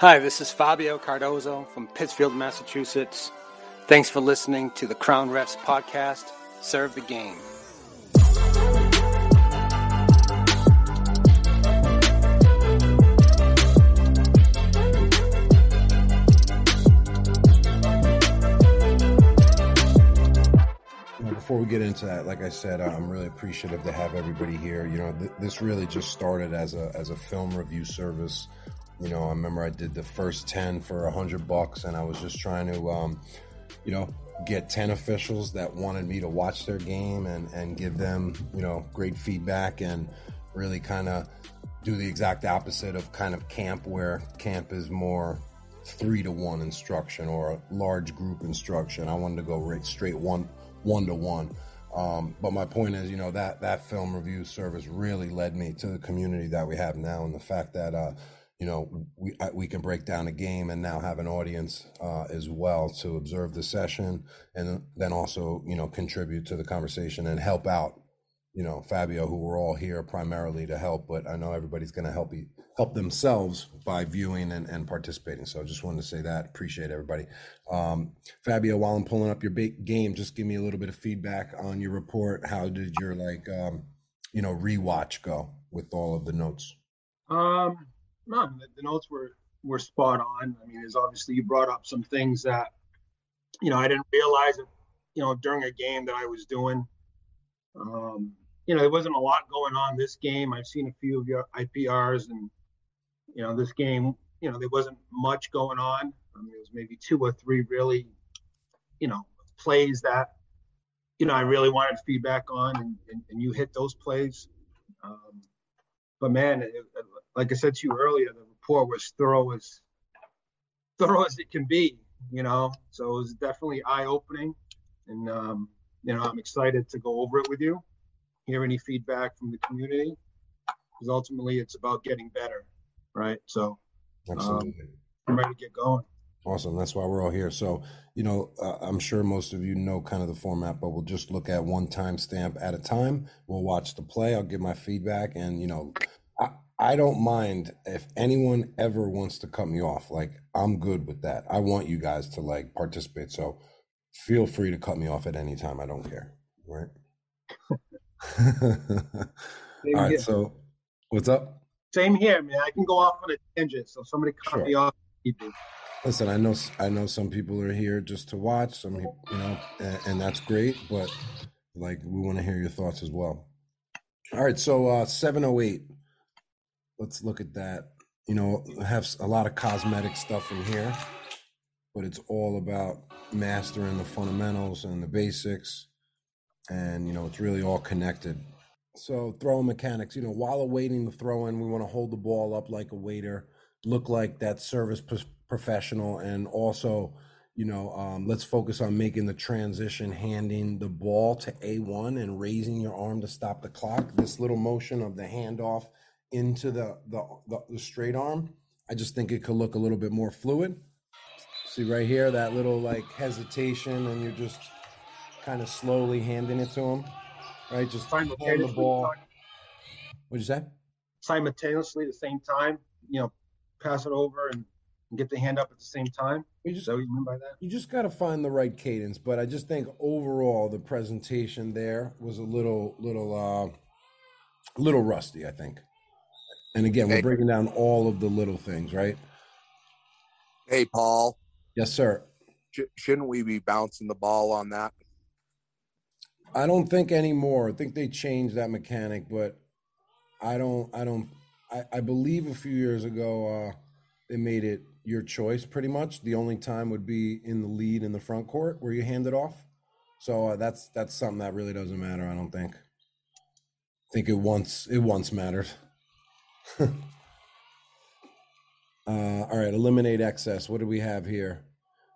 Hi, this is Fabio Cardoso from Pittsfield, Massachusetts. Thanks for listening to the Crown Refs podcast. Serve the game. before we get into that, like I said, I'm really appreciative to have everybody here. You know, th- this really just started as a as a film review service you know, I remember I did the first 10 for a hundred bucks and I was just trying to, um, you know, get 10 officials that wanted me to watch their game and, and give them, you know, great feedback and really kind of do the exact opposite of kind of camp where camp is more three to one instruction or a large group instruction. I wanted to go right straight one, one to one. Um, but my point is, you know, that, that film review service really led me to the community that we have now and the fact that, uh, you know, we we can break down a game and now have an audience uh, as well to observe the session and then also you know contribute to the conversation and help out. You know, Fabio, who we're all here primarily to help, but I know everybody's going to help you help themselves by viewing and, and participating. So I just wanted to say that. Appreciate everybody. Um, Fabio, while I'm pulling up your big game, just give me a little bit of feedback on your report. How did your like, um, you know, rewatch go with all of the notes? Um, no, the, the notes were were spot on. I mean, there's obviously you brought up some things that you know I didn't realize it, you know, during a game that I was doing. Um, you know, there wasn't a lot going on this game. I've seen a few of your IPRs, and you know, this game, you know, there wasn't much going on. I mean, there was maybe two or three really, you know, plays that you know I really wanted feedback on, and, and, and you hit those plays. Um, but man, it, like I said to you earlier, the report was thorough as thorough as it can be, you know. So it was definitely eye opening, and um, you know I'm excited to go over it with you, hear any feedback from the community, because ultimately it's about getting better, right? So um, I'm ready to get going. Awesome. That's why we're all here. So, you know, uh, I'm sure most of you know kind of the format, but we'll just look at one timestamp at a time. We'll watch the play. I'll give my feedback, and you know, I don't mind if anyone ever wants to cut me off. Like I'm good with that. I want you guys to like participate. So feel free to cut me off at any time. I don't care. Right. All right. So what's up? Same here, man. I can go off on a tangent. So somebody cut sure. me off. Listen, I know I know some people are here just to watch. Some you know, and, and that's great. But like, we want to hear your thoughts as well. All right. So uh, seven oh eight let's look at that. You know, I have a lot of cosmetic stuff in here, but it's all about mastering the fundamentals and the basics. And, you know, it's really all connected. So, throw mechanics, you know, while awaiting the throw in, we want to hold the ball up like a waiter, look like that service professional, and also, you know, um, let's focus on making the transition, handing the ball to A1 and raising your arm to stop the clock. This little motion of the handoff into the, the, the, the straight arm. I just think it could look a little bit more fluid. See right here, that little like hesitation, and you're just kind of slowly handing it to him, right? Just hand the ball. What'd you say? Simultaneously, at the same time, you know, pass it over and, and get the hand up at the same time. You just, Is that what you mean by that? You just got to find the right cadence. But I just think overall, the presentation there was a little, little, uh, little rusty. I think. And again, we're breaking down all of the little things, right? Hey, Paul. Yes, sir. Sh- shouldn't we be bouncing the ball on that? I don't think anymore. I think they changed that mechanic, but I don't. I don't. I, I believe a few years ago uh, they made it your choice. Pretty much, the only time would be in the lead in the front court where you hand it off. So uh, that's that's something that really doesn't matter. I don't think. I think it once it once mattered. uh, all right, eliminate excess. What do we have here?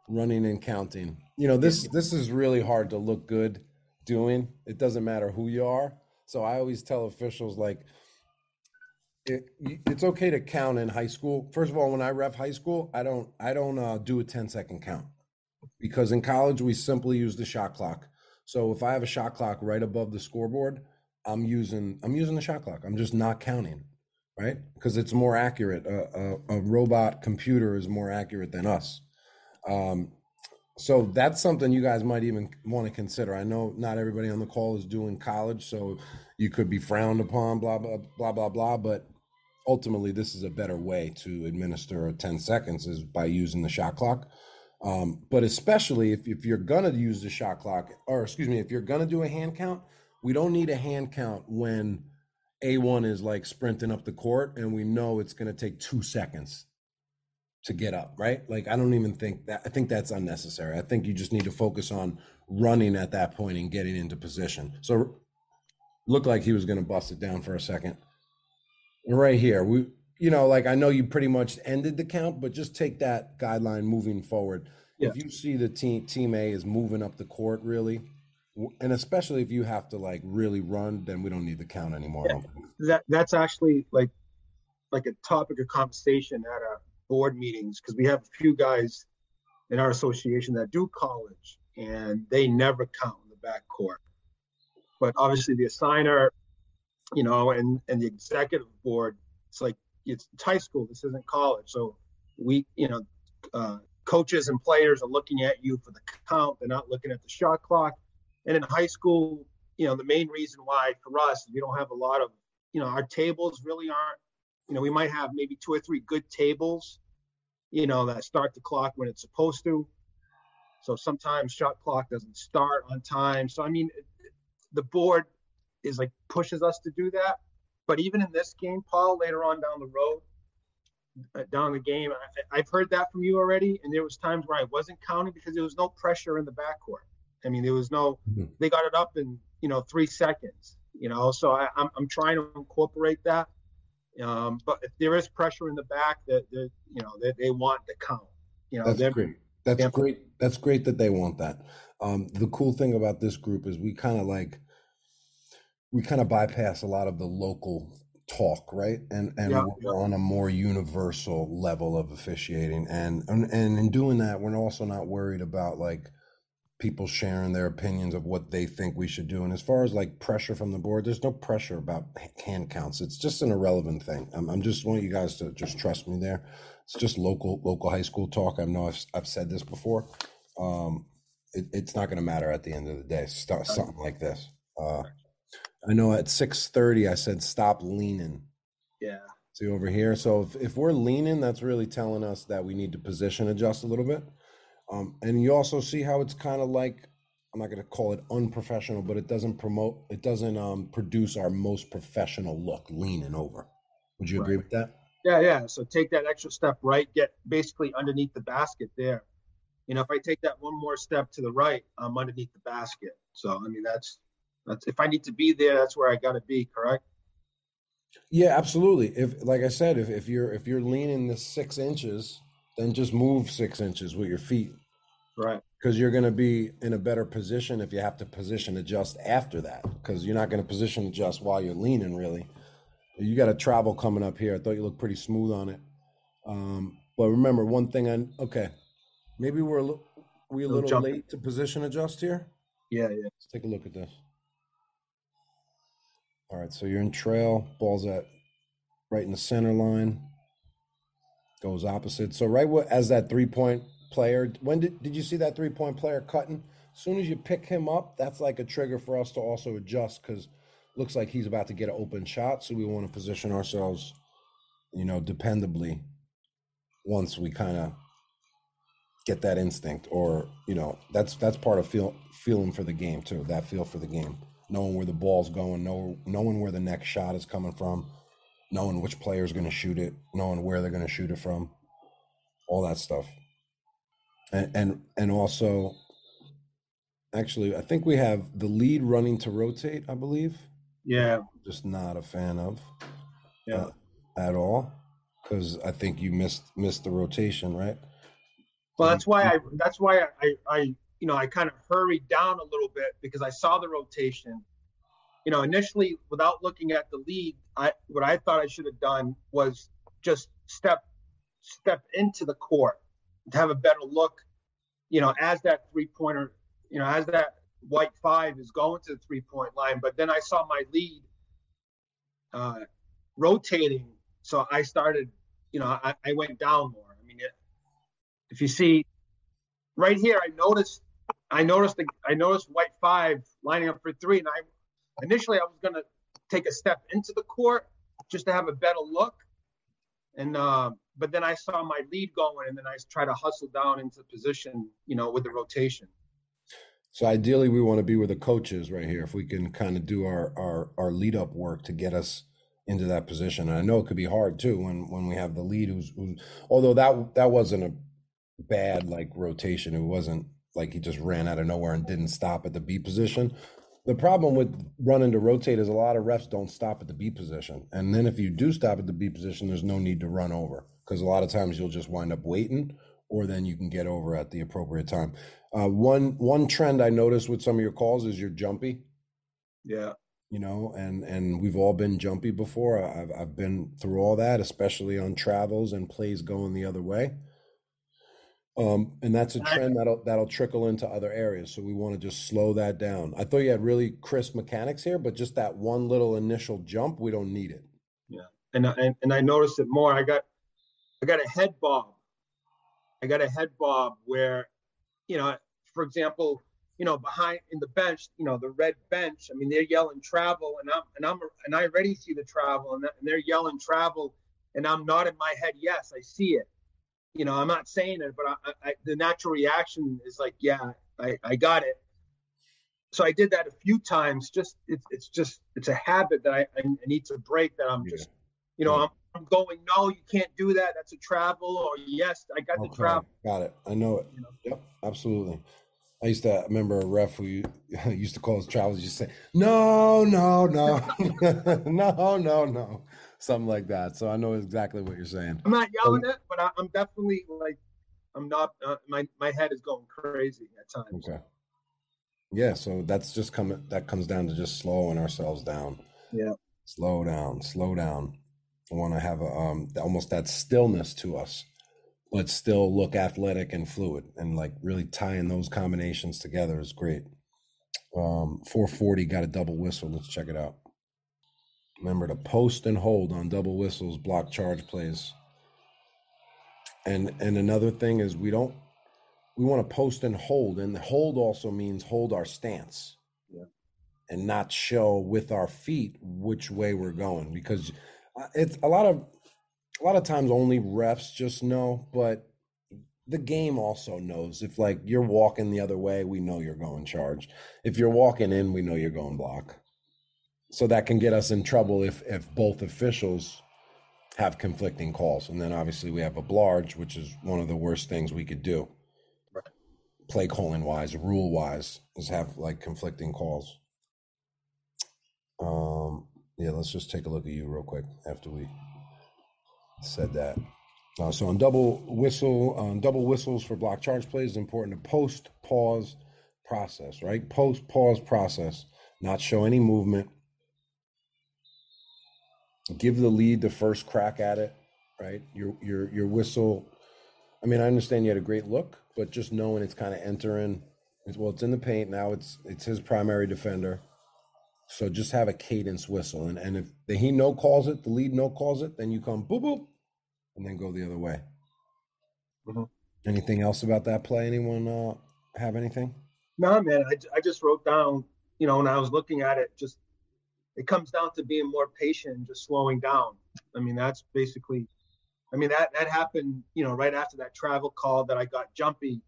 Running and counting. You know, this this is really hard to look good doing. It doesn't matter who you are. So I always tell officials like it, it's okay to count in high school. First of all, when I ref high school, I don't I don't uh, do a 10 second count because in college we simply use the shot clock. So if I have a shot clock right above the scoreboard, I'm using I'm using the shot clock. I'm just not counting right? Because it's more accurate. A, a, a, robot computer is more accurate than us. Um, so that's something you guys might even want to consider. I know not everybody on the call is doing college, so you could be frowned upon, blah blah blah blah blah. But ultimately, this is a better way to administer 10 seconds is by using the shot clock. Um, but especially if, if you're gonna use the shot clock, or excuse me, if you're gonna do a hand count, we don't need a hand count when A1 is like sprinting up the court and we know it's gonna take two seconds to get up, right? Like I don't even think that I think that's unnecessary. I think you just need to focus on running at that point and getting into position. So looked like he was going to bust it down for a second. Right here, we you know, like I know you pretty much ended the count, but just take that guideline moving forward. Yeah. If you see the team team A is moving up the court really, and especially if you have to like really run, then we don't need the count anymore. Yeah. That that's actually like like a topic of conversation at our board meetings because we have a few guys in our association that do college and they never count in the back court. But obviously the assigner, you know, and and the executive board, it's like it's, it's high school. This isn't college. So we, you know, uh, coaches and players are looking at you for the count. They're not looking at the shot clock. And in high school, you know, the main reason why for us we don't have a lot of, you know, our tables really aren't. You know, we might have maybe two or three good tables you know, that start the clock when it's supposed to. So sometimes shot clock doesn't start on time. So I mean, the board is like pushes us to do that. But even in this game, Paul, later on down the road, uh, down the game, I, have heard that from you already. And there was times where I wasn't counting because there was no pressure in the backcourt. I mean, there was no. Mm-hmm. They got it up in you know three seconds. You know, so I, I'm I'm trying to incorporate that. Um, but if there is pressure in the back, that that you know they, they want to count. You know, that's great. That's great. That's great that they want that. Um, the cool thing about this group is we kind of like we kind of bypass a lot of the local talk, right? And and yeah, we're yeah. on a more universal level of officiating, and, and and in doing that, we're also not worried about like people sharing their opinions of what they think we should do. And as far as like pressure from the board, there's no pressure about hand counts. It's just an irrelevant thing. I'm, I'm just want you guys to just trust me there. It's just local local high school talk. I know I've, I've said this before. Um, it, it's not going to matter at the end of the day. Start something like this. Uh, I know at six thirty I said stop leaning. Yeah. See over here. So if, if we're leaning, that's really telling us that we need to position adjust a little bit. Um, and you also see how it's kind of like I'm not going to call it unprofessional, but it doesn't promote, it doesn't um, produce our most professional look leaning over. Would you agree with that? Yeah, yeah. So take that extra step right, get basically underneath the basket there. You know, if I take that one more step to the right, I'm underneath the basket. So I mean, that's that's if I need to be there, that's where I got to be. Correct? Yeah, absolutely. If like I said, if if you're if you're leaning the six inches, then just move six inches with your feet Right. Because you're going to be in a better position if you have to position adjust after that. Because you're not going to position adjust while you're leaning, really. You got a travel coming up here. I thought you looked pretty smooth on it. Um, but remember, one thing I okay, maybe we're a little, we a little late to position adjust here. Yeah, yeah. Let's take a look at this. All right, so you're in trail. Ball's at right in the center line. Goes opposite. So right as that three point player. When did did you see that three point player cutting? As soon as you pick him up, that's like a trigger for us to also adjust because looks like he's about to get an open shot. So we want to position ourselves, you know, dependably once we kind of get that instinct or you know that's that's part of feel feeling for the game too that feel for the game knowing where the ball's going know, knowing where the next shot is coming from knowing which player's going to shoot it knowing where they're going to shoot it from all that stuff and and, and also actually i think we have the lead running to rotate i believe. Yeah. Just not a fan of yeah. uh, at all because i think you missed missed the rotation right? Well that's why i that's why i i you know i kind of hurried down a little bit because i saw the rotation. You know initially without looking at the lead i what i thought i should have done was just step step into the court have a better look, you know, as that three pointer, you know, as that white five is going to the three point line. But then I saw my lead uh, rotating so I started, you know, I, I went down more. I mean, it, if you see right here, I noticed, I noticed, the, I noticed white five lining up for three, and I initially I was gonna take a step into the court just to have a better look, and uh, but then I saw my lead going, and then I try to hustle down into position, you know, with the rotation. So ideally, we want to be where the coach is right here. If we can kind of do our our our lead up work to get us into that position, and I know it could be hard too when when we have the lead. Who's, who's although that that wasn't a bad like rotation. It wasn't like he just ran out of nowhere and didn't stop at the B position. The problem with running to rotate is a lot of refs don't stop at the B position, and then if you do stop at the B position, there's no need to run over because a lot of times you'll just wind up waiting, or then you can get over at the appropriate time. Uh, one one trend I noticed with some of your calls is you're jumpy. Yeah. You know, and and we've all been jumpy before. I've I've been through all that, especially on travels and plays going the other way. Um, and that's a trend that'll that'll trickle into other areas. So we want to just slow that down. I thought you had really crisp mechanics here, but just that one little initial jump, we don't need it. Yeah, and and and I noticed it more. I got I got a head bob. I got a head bob where you know, for example, you know, behind in the bench, you know, the red bench. I mean, they're yelling travel, and I'm and I'm and I already see the travel, and, and they're yelling travel, and I'm nodding my head, yes, I see it. You know, I'm not saying it, but I, I, the natural reaction is like, yeah, I, I got it. So I did that a few times. Just it's it's just it's a habit that I, I need to break. That I'm just, you know, I'm, I'm going. No, you can't do that. That's a travel. Or yes, I got okay. the travel. Got it. I know it. You know? Yep, absolutely. I used to remember a ref who used to call his travels. just say, "No, no, no, no, no, no," something like that. So I know exactly what you're saying. I'm not yelling um, it, but I, am definitely like, I'm not. Uh, my my head is going crazy at times. Okay. Yeah, so that's just coming. That comes down to just slowing ourselves down. Yeah. Slow down. Slow down. Want to have a um almost that stillness to us but still look athletic and fluid and like really tying those combinations together is great. Um, 440 got a double whistle. Let's check it out. Remember to post and hold on double whistles, block charge plays. And and another thing is we don't we want to post and hold, and the hold also means hold our stance. Yeah. And not show with our feet which way we're going because it's a lot of a lot of times only refs just know, but the game also knows. If like you're walking the other way, we know you're going charge. If you're walking in, we know you're going block. So that can get us in trouble if if both officials have conflicting calls. And then obviously we have a blarge, which is one of the worst things we could do. Right. Play calling wise, rule wise, is have like conflicting calls. Um yeah, let's just take a look at you real quick after we said that. Uh, so on double whistle, on double whistles for block charge plays, it's important to post, pause, process. Right, post, pause, process. Not show any movement. Give the lead the first crack at it. Right, your your your whistle. I mean, I understand you had a great look, but just knowing it's kind of entering. Well, it's in the paint now. It's it's his primary defender. So just have a cadence whistle, and and if the he no calls it, the lead no calls it, then you come boop boop, and then go the other way. Mm-hmm. Anything else about that play? Anyone uh, have anything? No, man. I, I just wrote down, you know, when I was looking at it, just it comes down to being more patient and just slowing down. I mean, that's basically, I mean, that, that happened, you know, right after that travel call that I got jumpy.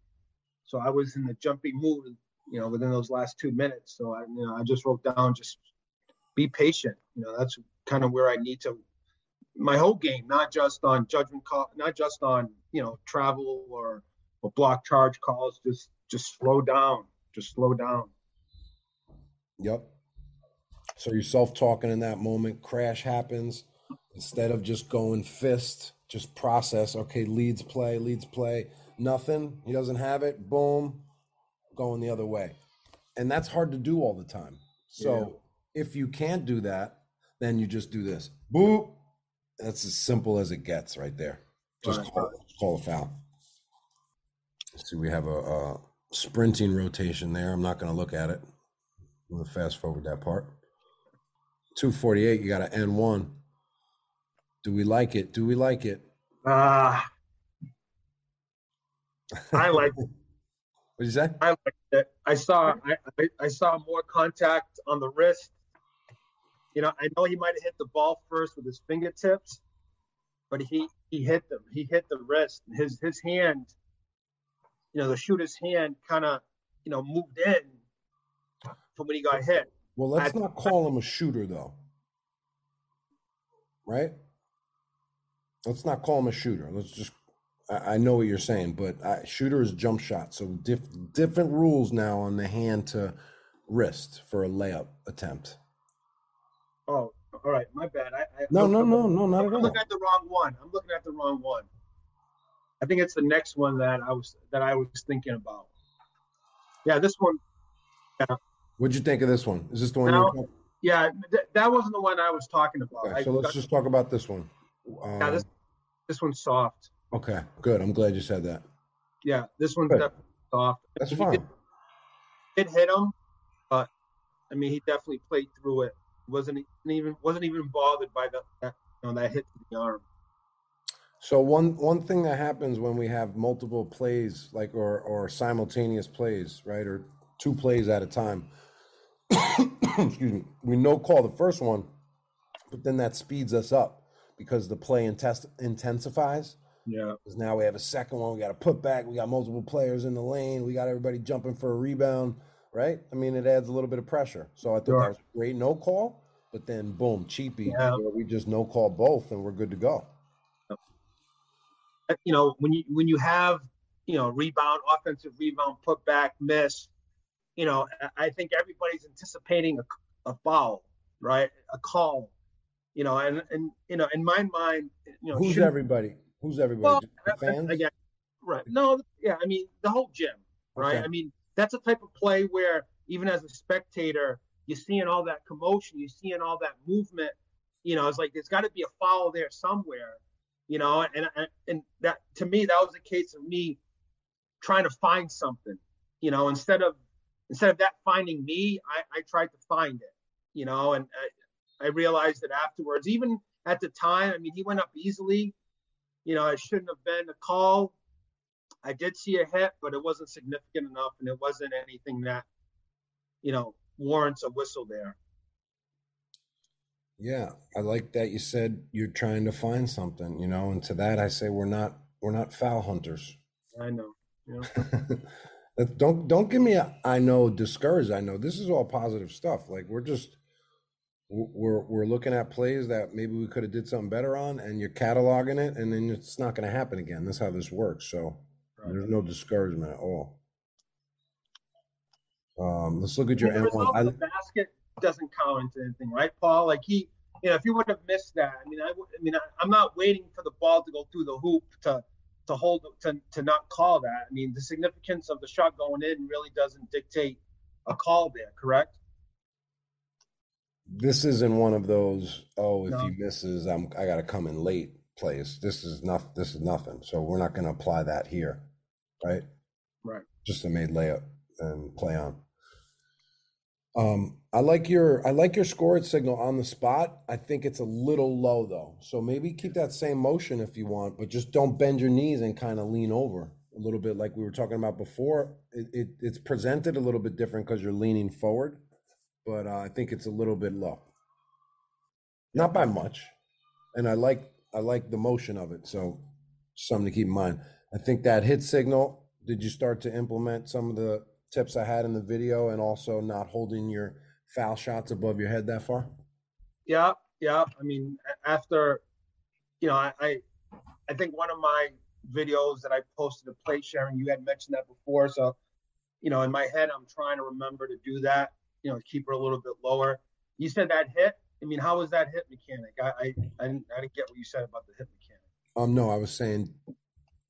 So I was in the jumpy mood, you know, within those last two minutes. So I, you know, I just wrote down, just be patient. You know, that's kind of where I need to my whole game, not just on judgment call, not just on you know travel or or block charge calls. Just just slow down. Just slow down. Yep. So you're self talking in that moment. Crash happens. Instead of just going fist, just process. Okay, leads play, leads play. Nothing. He doesn't have it. Boom. Going the other way. And that's hard to do all the time. So yeah. if you can't do that, then you just do this. Boop that's as simple as it gets right there. Just right. call, call a foul. Let's see, we have a, a sprinting rotation there. I'm not going to look at it. I'm going to fast forward that part. 248, you got an N1. Do we like it? Do we like it? Uh, I like What did you say? I liked it. I saw I, I, I saw more contact on the wrist. You know, I know he might have hit the ball first with his fingertips, but he he hit them. He hit the wrist. His his hand, you know, the shooter's hand kind of, you know, moved in from when he got hit. Well, let's I- not call him a shooter, though. Right? Let's not call him a shooter. Let's just. I, I know what you're saying, but I, shooter is jump shot. So diff, different rules now on the hand to wrist for a layup attempt. Oh, all right, my bad. I, I No, I'm- no, no, no, not I'm at all. looking at the wrong one. I'm looking at the wrong one. I think it's the next one that I was that I was thinking about. Yeah, this one. Yeah. What'd you think of this one? Is this the one? No, you're Yeah, th- that wasn't the one I was talking about. okay, I so let's got- just talk about this one. Yeah, this Um, this one's soft. Okay, good. I'm glad you said that. Yeah, this one's Good. definitely soft. That's He fine. Did, did hit him, but I mean, he definitely played through it. wasn't even wasn't even bothered by the that, you know, that hit to the arm. So one one thing that happens when we have multiple plays, like or or simultaneous plays, right, or two plays at a time. excuse me. We no call the first one, but then that speeds us up because the play intest- intensifies. Yeah, Because now we have a second one. We got to put back. We got multiple players in the lane. We got everybody jumping for a rebound, right? I mean, it adds a little bit of pressure. So I thought Sure. that was a great no call. But then, boom, cheapy. Yeah. We just no call both, and we're good to go. Uh, you know when you when you have you know rebound, offensive rebound, put back, miss. You know, I- think everybody's anticipating a, a foul, right? A call. You know, and and you know, in my mind, you know, Who's everybody? Who's everybody? Well, Just the I- I- fans? Again, right. No, yeah, I mean the whole gym, right? Okay. I mean that's a type of play where even as a spectator, you're seeing all that commotion, you're seeing all that movement. You know, it's like there's got to be a foul there somewhere. You know, and and and that to me that was a case of me trying to find something. You know, instead of instead of that finding me, I, I tried to find it. You know, and I, I realized that afterwards, even at the time, I mean, he went up easily you know, it shouldn't have been a call. I did see a hit, but it wasn't significant enough, and it wasn't anything that, you know, warrants a whistle there. Yeah, I like that you said you're trying to find something, you know, and to that I say we're not we're not foul hunters. I know. You know, That- don't don't give me a I know discouraged. I know this is all positive stuff. Like we're just we're we're looking at plays that maybe we could have did something better on, and you're cataloging it, and then it's not going to happen again. That's how this works. So Right. there's no discouragement at all. Um, let's look at your the M result one. of the basket doesn't count into anything, right, Paul? Like he, you know, if you would have missed that, I mean, I, would- I mean, I, I'm not waiting for the ball to go through the hoop to to hold to to not call that. I mean, the significance of the shot going in really doesn't dictate a call there, correct? This isn't one of those. Oh, if No. he misses, I'm I got to come in late. Plays. This is not. This is nothing. So we're not going to apply that here, right? Right. Just a made layup and play on. Um, I like your I like your score signal on the spot. I think it's a little low though. So maybe keep that same motion if you want, but just don't bend your knees and kind of lean over a little bit like we were talking about before. It, it it's presented a little bit different because you're leaning forward, but uh, I think it's a little bit low. Not by much. And I like I like the motion of it, so something to keep in mind. I think that hit signal, did you start to implement some of the tips I had in the video and also not holding your foul shots above your head that far? Yeah, yeah. I mean, after, you know, I, I, I think one of my videos that I posted of plate sharing, you had mentioned that before. So, you know, in my head, I'm trying to remember to do that. You know, keep her a little bit lower. You said that hit. I mean, how was that hit mechanic? I, I, I didn't, I didn't get what you said about the hit mechanic. Um, no, I was saying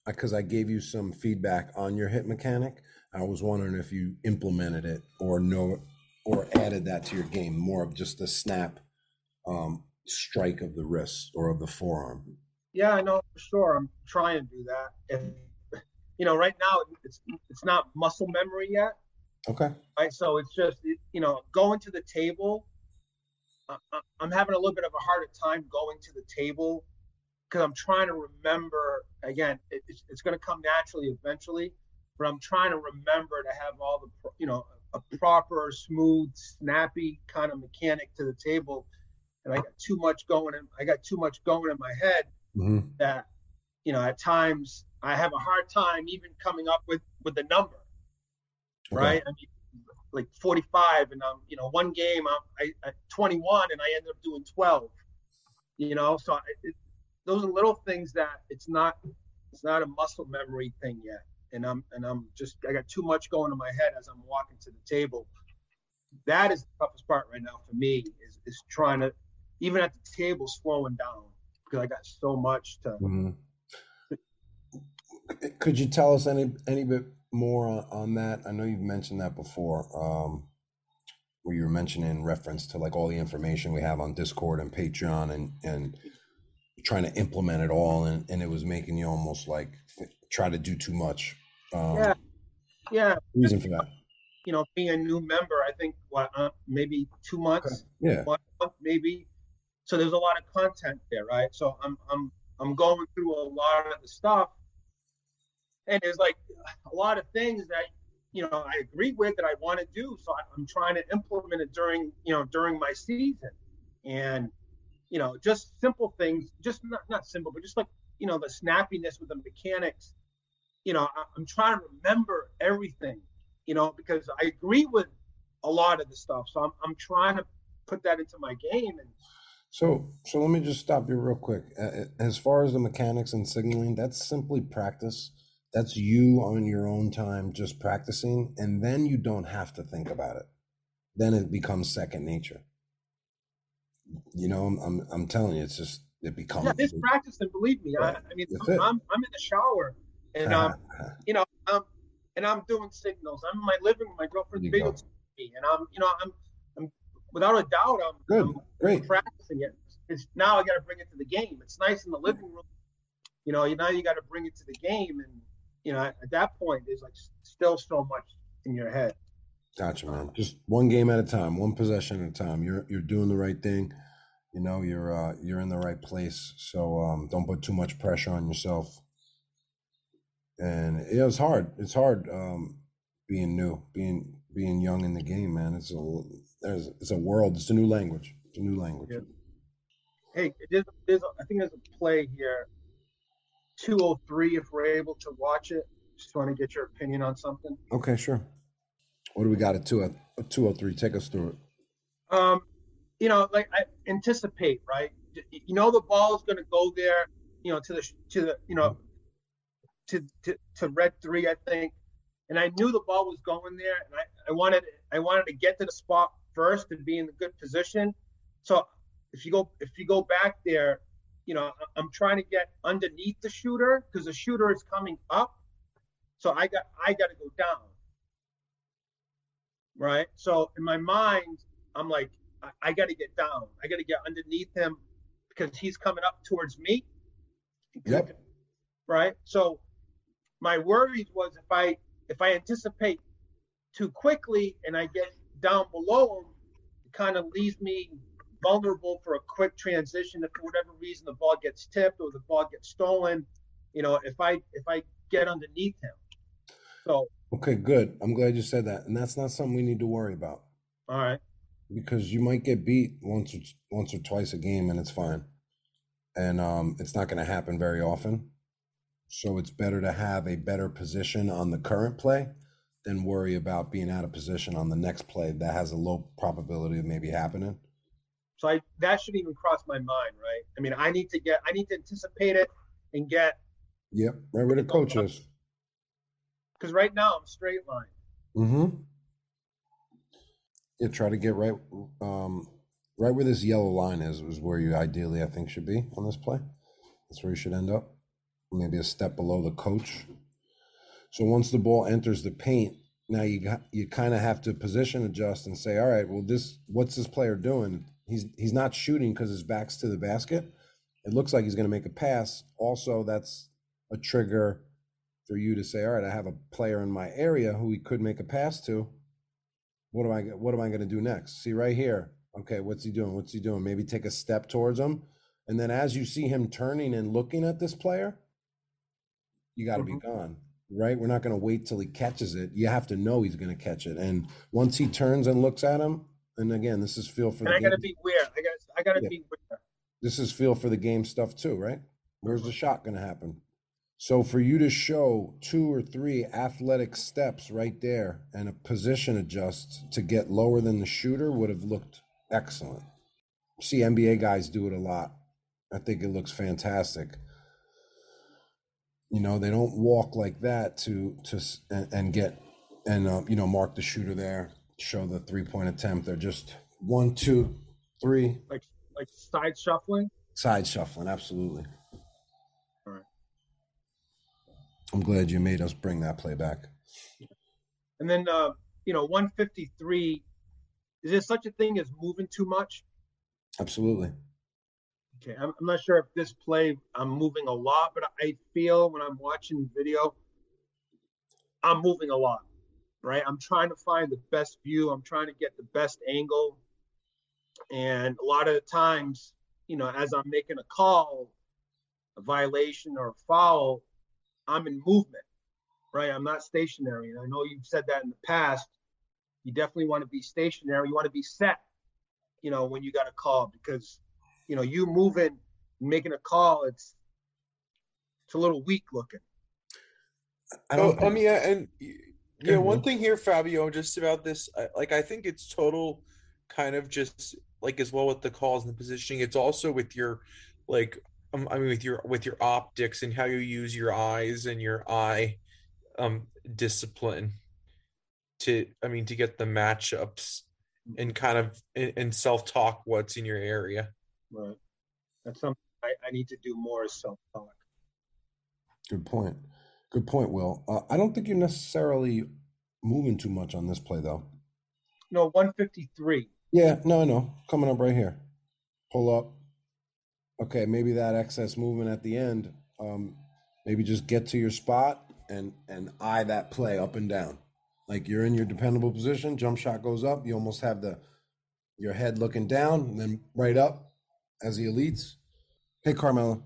because I gave you some feedback on your hit mechanic. I was wondering if you implemented it or no, or added that to your game, more of just the snap, um, strike of the wrist or of the forearm. Yeah, I know for sure. I'm trying to do that. If, you know, right now it's it's not muscle memory yet. Okay. right? So it's just you know going to the table. I'm having a little bit of a harder time going to the table because I'm trying to remember again. It's, it's going to come naturally eventually, but I'm trying to remember to have all the you know a proper, smooth, snappy kind of mechanic to the table. And I got too much going in. I got too much going in my head hmm that you know at times I have a hard time even coming up with with the number. Okay. Right? I mean, like 45, and I'm, you know, one game I'm I, I 21, and I ended up doing 12. You know, so I, it, those are little things that it's not it's not a muscle memory thing yet, and I'm and I'm just I got too much going in my head as I'm walking to the table. That is the toughest part right now for me is is trying to even at the table slowing down because I got so much to. Mhm. Could you tell us any any bit more on, that? I know you've mentioned that before, um, where you were mentioning reference to like all the information we have on Discord and Patreon, and and trying to implement it all, and, and it was making you almost like try to do too much. Um, Yeah. Yeah, Reason for that? you know, being a new member, I think what uh, maybe two months, Yeah. one month maybe. So there's a lot of content there, right? So I'm I'm I'm going through a lot of the stuff, and there's like a lot of things that you know I agree with that I want to do. So I, I'm trying to implement it during you know during my season, and you know just simple things, just not not simple, but just like you know the snappiness with the mechanics. You know, I'm trying to remember everything you know, because I agree with a lot of the stuff. So I'm, I'm trying to put that into my game. And So, so let me just stop you real quick. As far as the mechanics and signaling, that's simply practice. That's you on your own time, just practicing, and then you don't have to think about it. Then it becomes second nature. You know, I'm, I'm, I'm telling you, it's just it becomes. yeah, this practice, and believe me, I, I mean, I'm. I'm, I'm in the shower and, um, you know, um, and I'm doing signals. I'm in my living room. My girlfriend's you me, and I'm, you know, I'm, I'm without a doubt, I'm, Good, I'm great. practicing it. It's now I got to bring it to the game. It's nice in the living room, you know. You now you got to bring it to the game, and you know, at that point, there's like still so much in your head. Gotcha, man. Just one game at a time, one possession at a time. You're you're doing the right thing. You know, you're uh, you're in the right place. So um, don't put too much pressure on yourself. And it was hard. It's hard um, being new, being being young in the game, man. It's a there's it's a world. It's a new language. It's a new language. Yeah. Hey, there's, there's a, I think there's a play here, 203. If we're able to watch it, just want to get your opinion on something. Okay, sure. What do we got at two at two oh three? Take us through it. Um, you know, like I anticipate, right? You know, the ball is going to go there. You know, to the to the you know, to to to red three, I think. And I knew the ball was going there, and I, I wanted I wanted to get to the spot first and be in a good position. So if you go if you go back there, you know, I'm trying to get underneath the shooter because the shooter is coming up. So I got I got to go down. Right. So in my mind, I'm like, I, I got to get down. I got to get underneath him because he's coming up towards me. Yep. Right. So my worries was if I if I anticipate too quickly and I get down below him, it kind of leaves me vulnerable for a quick transition if for whatever reason the ball gets tipped or the ball gets stolen. You know, if I if I get underneath him. So Okay, good. I'm glad you said that, and that's not something we need to worry about. all right. because you might get beat once or once or twice a game and it's fine and um, it's not going to happen very often so it's better to have a better position on the current play than worry about being out of position on the next play that has a low probability of maybe happening So I that shouldn't even cross my mind, right? I mean, I need to get I need to anticipate it and get yep right where the coach is because right now I'm straight line. mm-hmm. Yeah try to get right um, right where this yellow line is is where you ideally i think should be on this play. That's where you should end up. Maybe a step below the coach. So once the ball enters the paint now you got, you kind of have to position adjust and say all right well this what's this player doing he's he's not shooting because his back's to the basket it looks like he's going to make a pass also that's a trigger for you to say all right i have a player in my area who he could make a pass to what am I what am I going to do next? See right here. Okay, what's he doing? What's he doing? Maybe take a step towards him And then as you see him turning and looking at this player, you got to Mhm. be gone, right? We're not going to wait till he catches it. You have to know he's going to catch it. And once he turns and looks at him, and again, this is feel for And the I gotta game. be aware. I got I gotta Yeah. be aware. this is feel for the game stuff too, right? Where's the shot going to happen? So for you to show two or three athletic steps right there and a position adjust to get lower than the shooter would have looked excellent. See NBA guys do it a lot. I think it looks fantastic. You know, they don't walk like that to to and, and get and uh, you know mark the shooter there, show the three point attempt. They're just one, two, three, Like like side shuffling. Side shuffling, absolutely. All right. I'm glad you made us bring that play back. And then uh, you know, 153. Is there such a thing as moving too much? Absolutely. Okay, I'm, I'm not sure if this play I'm moving a lot, but I feel when I'm watching video, I'm moving a lot. Right, I'm trying to find the best view. I'm trying to get the best angle, and a lot of the times, you know, as I'm making a call, a violation or a foul, I'm in movement. Right, I'm not stationary, and I know you've said that in the past. You definitely want to be stationary. You want to be set. You know, when you got a call because you know, you moving, making a call, it's it's a little weak looking. I Oh, don't. I mean, yeah, and y- Go yeah, one thing here, Fabio, just about this, I, like I think it's total kind of just like as well with the calls and the positioning. It's also with your like, um, I mean, with your with your optics and how you use your eyes and your eye um discipline to, I mean, to get the matchups and kind of and, and self talk what's in your area. Right. That's something I, I need to do more self talk. Good point. Good point, Will. Uh, I don't think you're necessarily moving too much on this play, though. No, 153. Yeah, no, no. Coming up right here. Pull up. Okay, maybe that excess movement at the end. Um, maybe just get to your spot and and eye that play up and down. Like you're in your dependable position, jump shot goes up, you almost have the your head looking down and then right up as the elites. Hey Carmelo.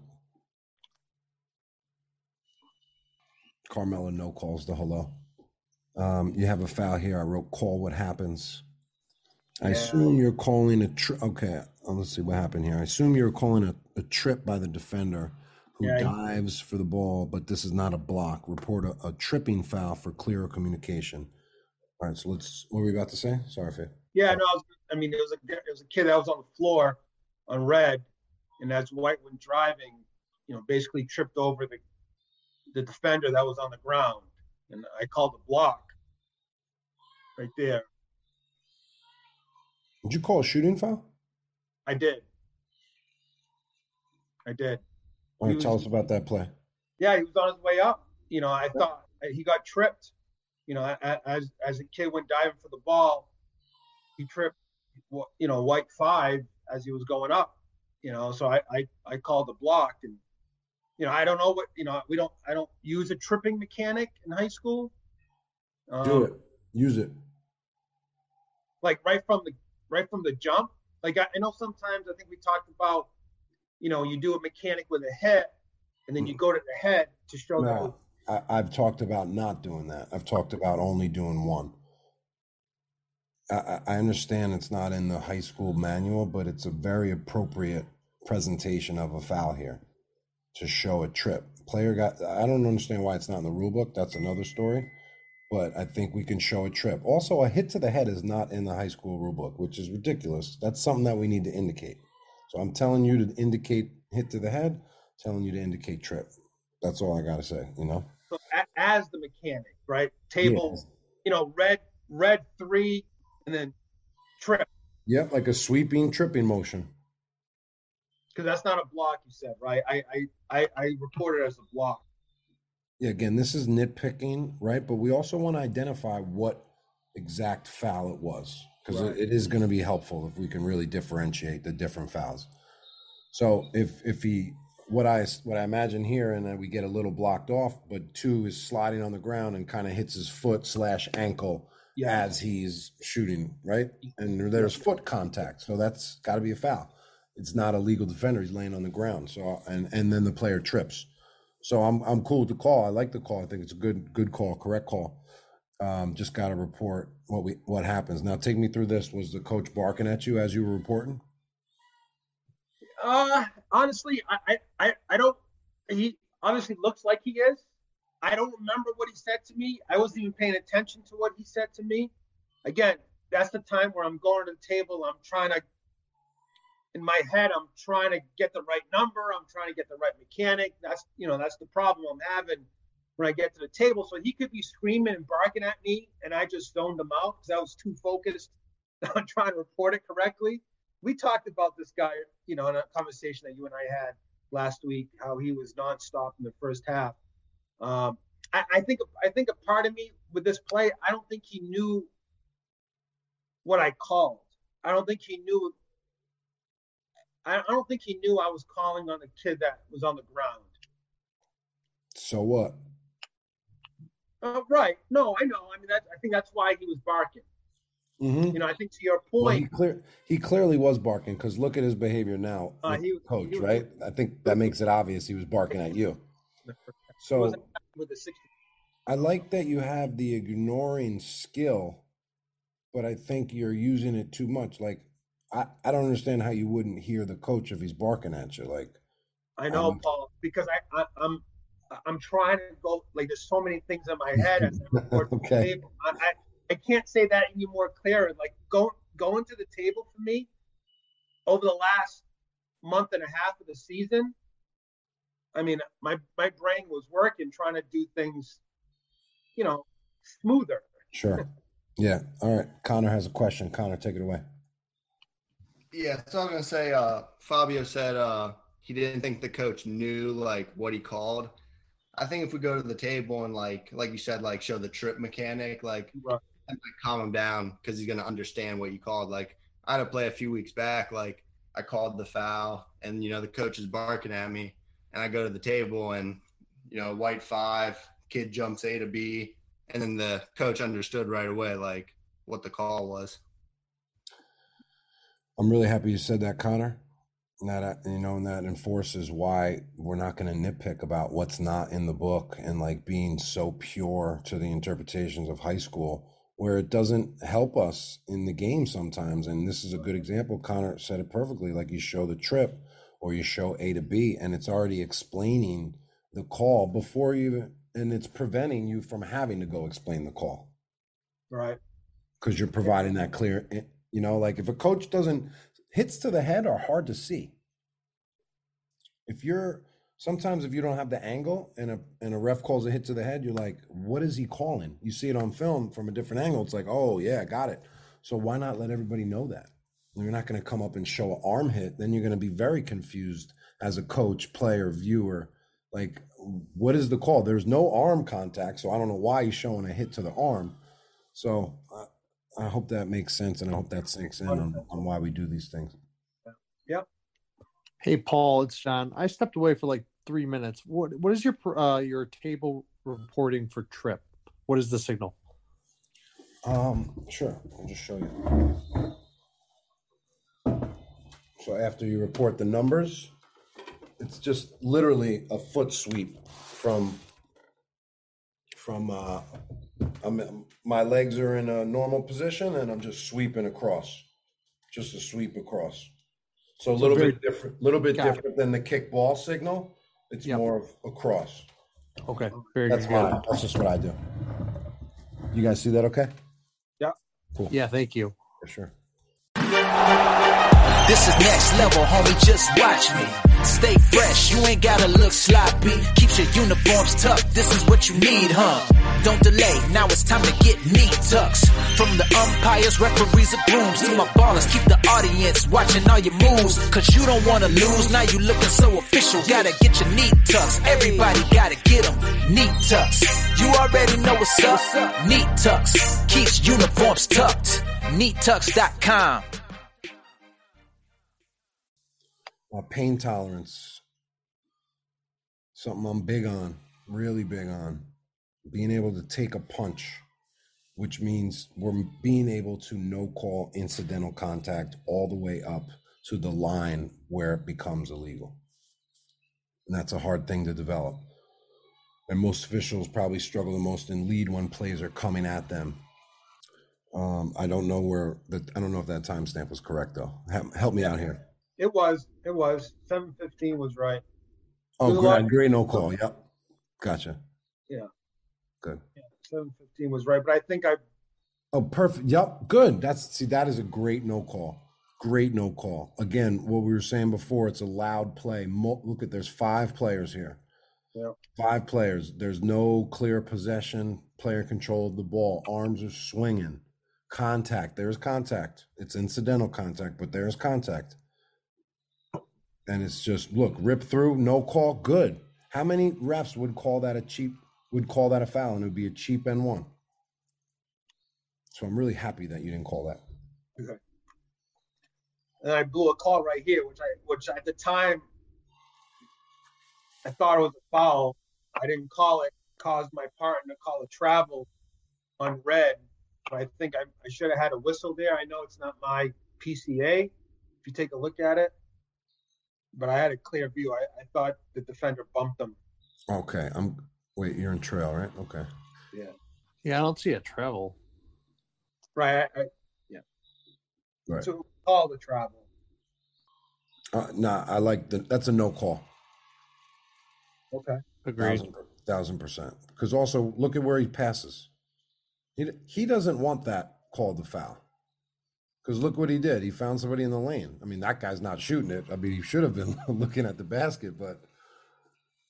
Carmelo no calls the hello. Um, you have a foul here. I wrote call what happens. I Yeah. assume you're calling a trip. Okay, uh, let's see what happened here. I assume you're calling a, a trip by the defender who Yeah, dives for the ball, but this is not a block. Report a, a tripping foul for clearer communication. All right, so let's. What were we about to say? Sorry, Faye. Yeah, no, I, was, I mean, there was a there was a kid that was on the floor on red, and as White went driving, you know, basically tripped over the the defender that was on the ground, and I called the block right there. Did you call a shooting foul? I did. I did. Right, tell us about that play. Yeah, he was on his way up. You know, I thought he got tripped. You know, a- a- as as a kid went diving for the ball, he tripped. You know, white five as he was going up. You know, so I I, I called the block, and you know, I don't know what you know. We don't. I don't use a tripping mechanic in high school. Do Um, it. Use it. like right from the right from the jump. Like I, I know sometimes I think we talked about, you know, you do a mechanic with a head, and then you go to the head to show that. No, I, I've talked about not doing that. I've talked about only doing one. I I understand it's not in the high school manual, but it's a very appropriate presentation of a foul here to show a trip. Player got. I don't understand why it's not in the rule book. That's another story. But I think we can show a trip. Also, a hit to the head is not in the high school rule book, which is ridiculous. That's something that we need to indicate. So I'm telling you to indicate hit to the head, telling you to indicate trip. That's all I got to say, you know? So as the mechanic, right? Table, Yeah. you know, red red three, and then trip Yep, like a sweeping tripping motion. Because that's not a block. You said right? I I I, I report it as a block. Yeah, again, this is nitpicking, right? But we also want to identify what exact foul it was because Right. it, it is going to be helpful if we can really differentiate the different fouls. So if if he what I what I imagine here, and then we get a little blocked off, but two is sliding on the ground and kind of hits his foot slash ankle Yeah. as he's shooting, right? And there's foot contact, so that's got to be a foul. It's not a legal defender. He's laying on the ground. So and and then the player trips. So I'm I'm cool with the call. I like the call. I think it's a good good call, correct call. Um, just got to report what we what happens. Now take me through this. Was the coach barking at you as you were reporting? Uh, honestly, I, I, I don't. He honestly looks like he is. I don't remember what he said to me. I wasn't even paying attention to what he said to me. Again, that's the time where I'm going to the table. I'm trying to, in my head, I'm trying to get the right number. I'm trying to get the right mechanic. That's you know that's the problem I'm having when I get to the table. So he could be screaming and barking at me, and I just zoned him out because I was too focused on trying to report it correctly. We talked about this guy, you know, in a conversation that you and I had last week, how he was nonstop in the first half. Um, I, I think I think a part of me with this play, I don't think he knew what I called. I don't think he knew. I, don't think he knew I was calling on the kid that was on the ground. So what? Uh, right. No, I know. I mean, that, I think that's why he was barking. Mm-hmm. You know, I think to your point, well, he, clear, he clearly was barking because look at his behavior now, uh, he, coach. He was, right? I think that makes it obvious he was barking at you. So I like that you have the ignoring skill, but I think you're using it too much. Like I, I don't understand how you wouldn't hear the coach if he's barking at you. Like I know, um, Paul, because I, I I'm I'm trying to go like there's so many things in my head as I okay. I, I, I can't say that any more clear. Like go going to the table for me over the last month and a half of the season. I mean, my my brain was working trying to do things, you know, smoother. Sure. yeah. All right. Connor has a question. Connor, take it away. Yeah, so I was gonna say, uh, Fabio said uh, he didn't think the coach knew like what he called. I think if we go to the table and like like you said, like show the trip mechanic, like right. and, like, calm him down because he's gonna understand what you called. Like I had a play a few weeks back, like I called the foul, and you know the coach is barking at me, and I go to the table and you know white five, kid jumps A to B, and then the coach understood right away like what the call was. I'm really happy you said that, Connor. That you know and that enforces why we're not going to nitpick about what's not in the book and like being so pure to the interpretations of high school where it doesn't help us in the game sometimes. And this is a good example. Connor said it perfectly like you show the trip or you show a to b and it's already explaining the call before you and it's preventing you from having to go explain the call. Right. Because you're providing that clear eh, you know like if a coach doesn't hits to the head are hard to see. If you're sometimes if you don't have the angle and a and a ref calls a hit to the head, you're like, what is he calling? You see it on film from a different angle. It's like, oh yeah, got it. So why not let everybody know that? You're not going to come up and show an arm hit. Then you're going to be very confused as a coach, player, viewer. Like, what is the call? There's no arm contact, so I don't know why he's showing a hit to the arm. So I hope that makes sense, and I hope that sinks in on, on why we do these things. Yep. Hey, Paul, it's John. I stepped away for like three minutes. What what is your uh, your table reporting for trip? What is the signal? Um, sure. I'll just show you. So after you report the numbers, it's just literally a foot sweep from from uh, I'm my legs are in a normal position and I'm just sweeping across, just a sweep across. So a little very, bit different, little bit different it. than the kickball signal. It's yep. more of a cross. Okay, very that's good. My, that's just what I do. You guys see that? Okay. Yeah. Cool. Yeah. Thank you. For sure. This is next level, homie. Just watch me. Stay fresh, you ain't gotta look sloppy. Keep your uniforms tucked, this is what you need, huh? Don't delay, now it's time to get neat tucks. From the umpires, referees, and grooms to my ballers, keep the audience watching all your moves. Cause you don't wanna lose, now you looking so official. Gotta get your neat tucks, everybody gotta get them. Neat tucks, you already know what's up. Neat tucks, keeps uniforms tucked. NeatTux.com. My pain tolerance, something I'm big on, really big on. Being able to take a punch, which means we're being able to no call incidental contact all the way up to the line where it becomes illegal. And that's a hard thing to develop. And most officials probably struggle the most in lead when plays are coming at them. Um, I don't know where the I don't know if that timestamp was correct though. Help me out here. It was. It was. Seven fifteen was right. Oh, There's a good. lot- I. No call. Yep. Gotcha. Yeah. Good. Seven fifteen was right. But I think I Oh, perfect. Yep. Good. That's see, that is a great no call. Great no call. Again, what we were saying before, it's a loud play. Mo- look at there's five players here. Yep. Five players. There's no clear possession, player control of the ball. Arms are swinging. Contact. There's contact. It's incidental contact, but there's contact. And it's just look, rip through, no call, good. How many refs would call that a cheap would call that a foul and it would be a cheap N one? So I'm really happy that you didn't call that. Okay. and I blew a call right here, which I which at the time I thought it was a foul. I didn't call it. Caused my partner to call a travel on red. But I think I, I should have had a whistle there. I know it's not my PCA. If you take a look at it, but I had a clear view. I, I thought the defender bumped him. Okay, I'm wait, you're in trail, right? Okay. Yeah, Yeah, I don't see a travel. Right. I, I, Right. to call the travel. Uh, nah, I like the that's a no call. Okay. Agreed. Thousand, thousand percent. Because also look at where he passes. He he doesn't want that called the foul. Because look what he did. He found somebody in the lane. I mean, that guy's not shooting it. I mean, he should have been looking at the basket, but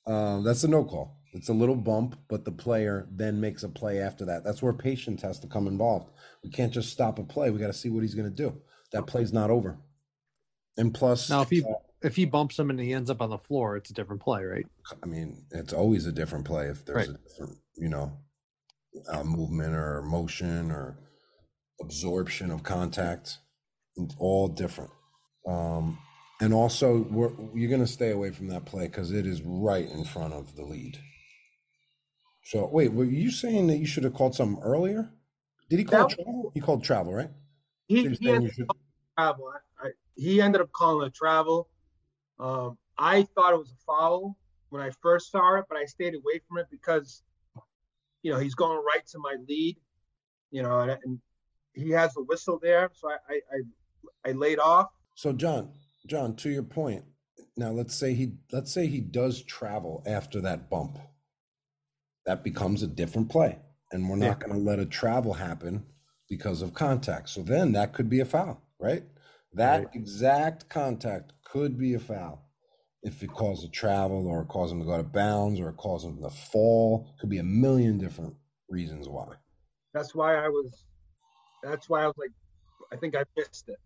um, that's a no call. It's a little bump, but the player then makes a play after that. That's where patience has to come involved. We can't just stop a play. We got to see what he's going to do. That play's not over. And plus, Now, if he if he bumps him and he ends up on the floor, it's a different play, right? I mean, it's always a different play if there's Right. a different, you know, uh, movement or motion or absorption of contact. All different. Um, and also, we're, you're going to stay away from that play because it is right in front of the lead. So, wait, were you saying that you should have called something earlier? Did he call That- travel? He called travel, right? He, So he ended should- up travel. I, I, he ended up calling a travel. Um, I thought it was a foul when I first saw it, but I stayed away from it because, you know, he's going right to my lead, you know, and, and he has a whistle there, so I, I, I, I laid off. So John, John, to your point, now let's say he let's say he does travel after that bump. That becomes a different play. And we're not going to let a travel happen because of contact. So then that could be a foul, right? That Right. exact contact could be a foul. If it causes a travel or it causes him to go out of bounds or it causes him to fall, could be a million different reasons why. That's why I was, that's why I was like, I think I missed it.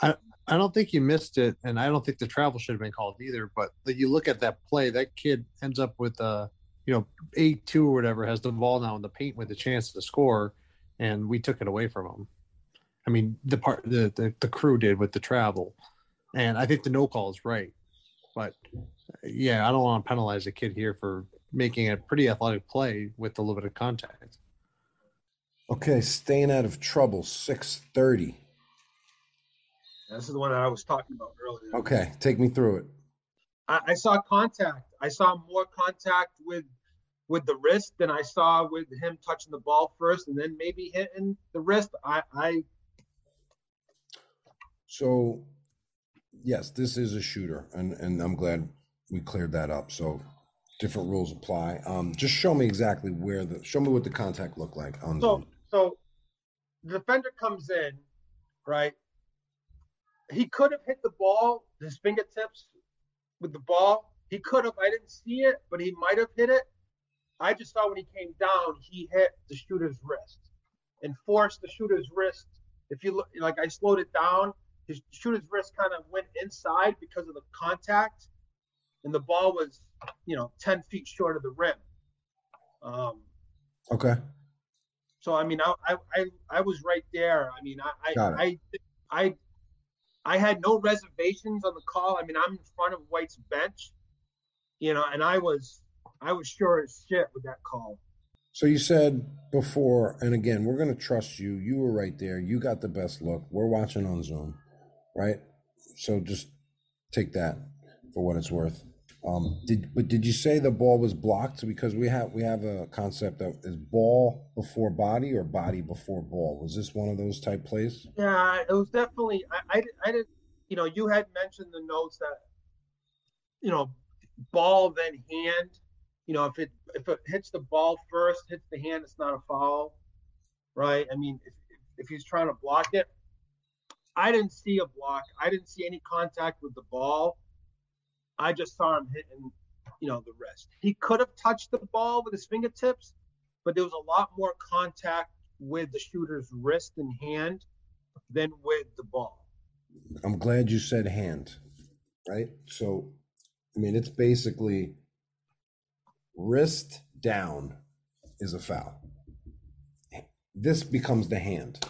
I I don't think you missed it, and I don't think the travel should have been called either. But you look at that play, that kid ends up with a, you know, eight two or whatever, has the ball now in the paint with a chance to score, and we took it away from him. I mean, the part the the, the crew did with the travel, and I think the no call is right. But yeah, I don't want to penalize a kid here for making a pretty athletic play with a little bit of contact. Okay, staying out of trouble, 630. This is the one that I was talking about earlier. Okay, take me through it. I, I saw contact. I saw more contact with with the wrist than I saw with him touching the ball first and then maybe hitting the wrist. I, I So, yes, this is a shooter, and and I'm glad we cleared that up. So, different rules apply. Um, just show me exactly where the show me what the contact looked like on so Zoom. so the defender comes in, right? He could have hit the ball, his fingertips with the ball. He could have. I didn't see it, but he might have hit it. I just saw when he came down, he hit the shooter's wrist and forced the shooter's wrist. If you look, like I slowed it down, his shooter's wrist kind of went inside because of the contact, and the ball was, you know, ten feet short of the rim. Um, Okay, so I mean, I I I, I was right there. I mean, I I, I I I had no reservations on the call. I mean, I'm in front of White's bench, you know, and I was I was sure as shit with that call. So you said before, and again, we're going to trust you. You were right there. You got the best look. We're watching on Zoom, right? So just take that for what it's worth. Um, did but did you say the ball was blocked? Because we have we have a concept of is ball before body or body before ball. Was this one of those type plays? Yeah, it was definitely. I, I, I did. You know, you had mentioned the notes that, you know, ball then hand. You know, if it if it hits the ball first, hits the hand, it's not a foul, right? I mean, if if he's trying to block it, I didn't see a block. I didn't see any contact with the ball. I just saw him hitting, you know, the wrist. He could have touched the ball with his fingertips, but there was a lot more contact with the shooter's wrist and hand than with the ball. I'm glad you said hand, right? So, I mean, it's basically wrist down is a foul. This becomes the hand.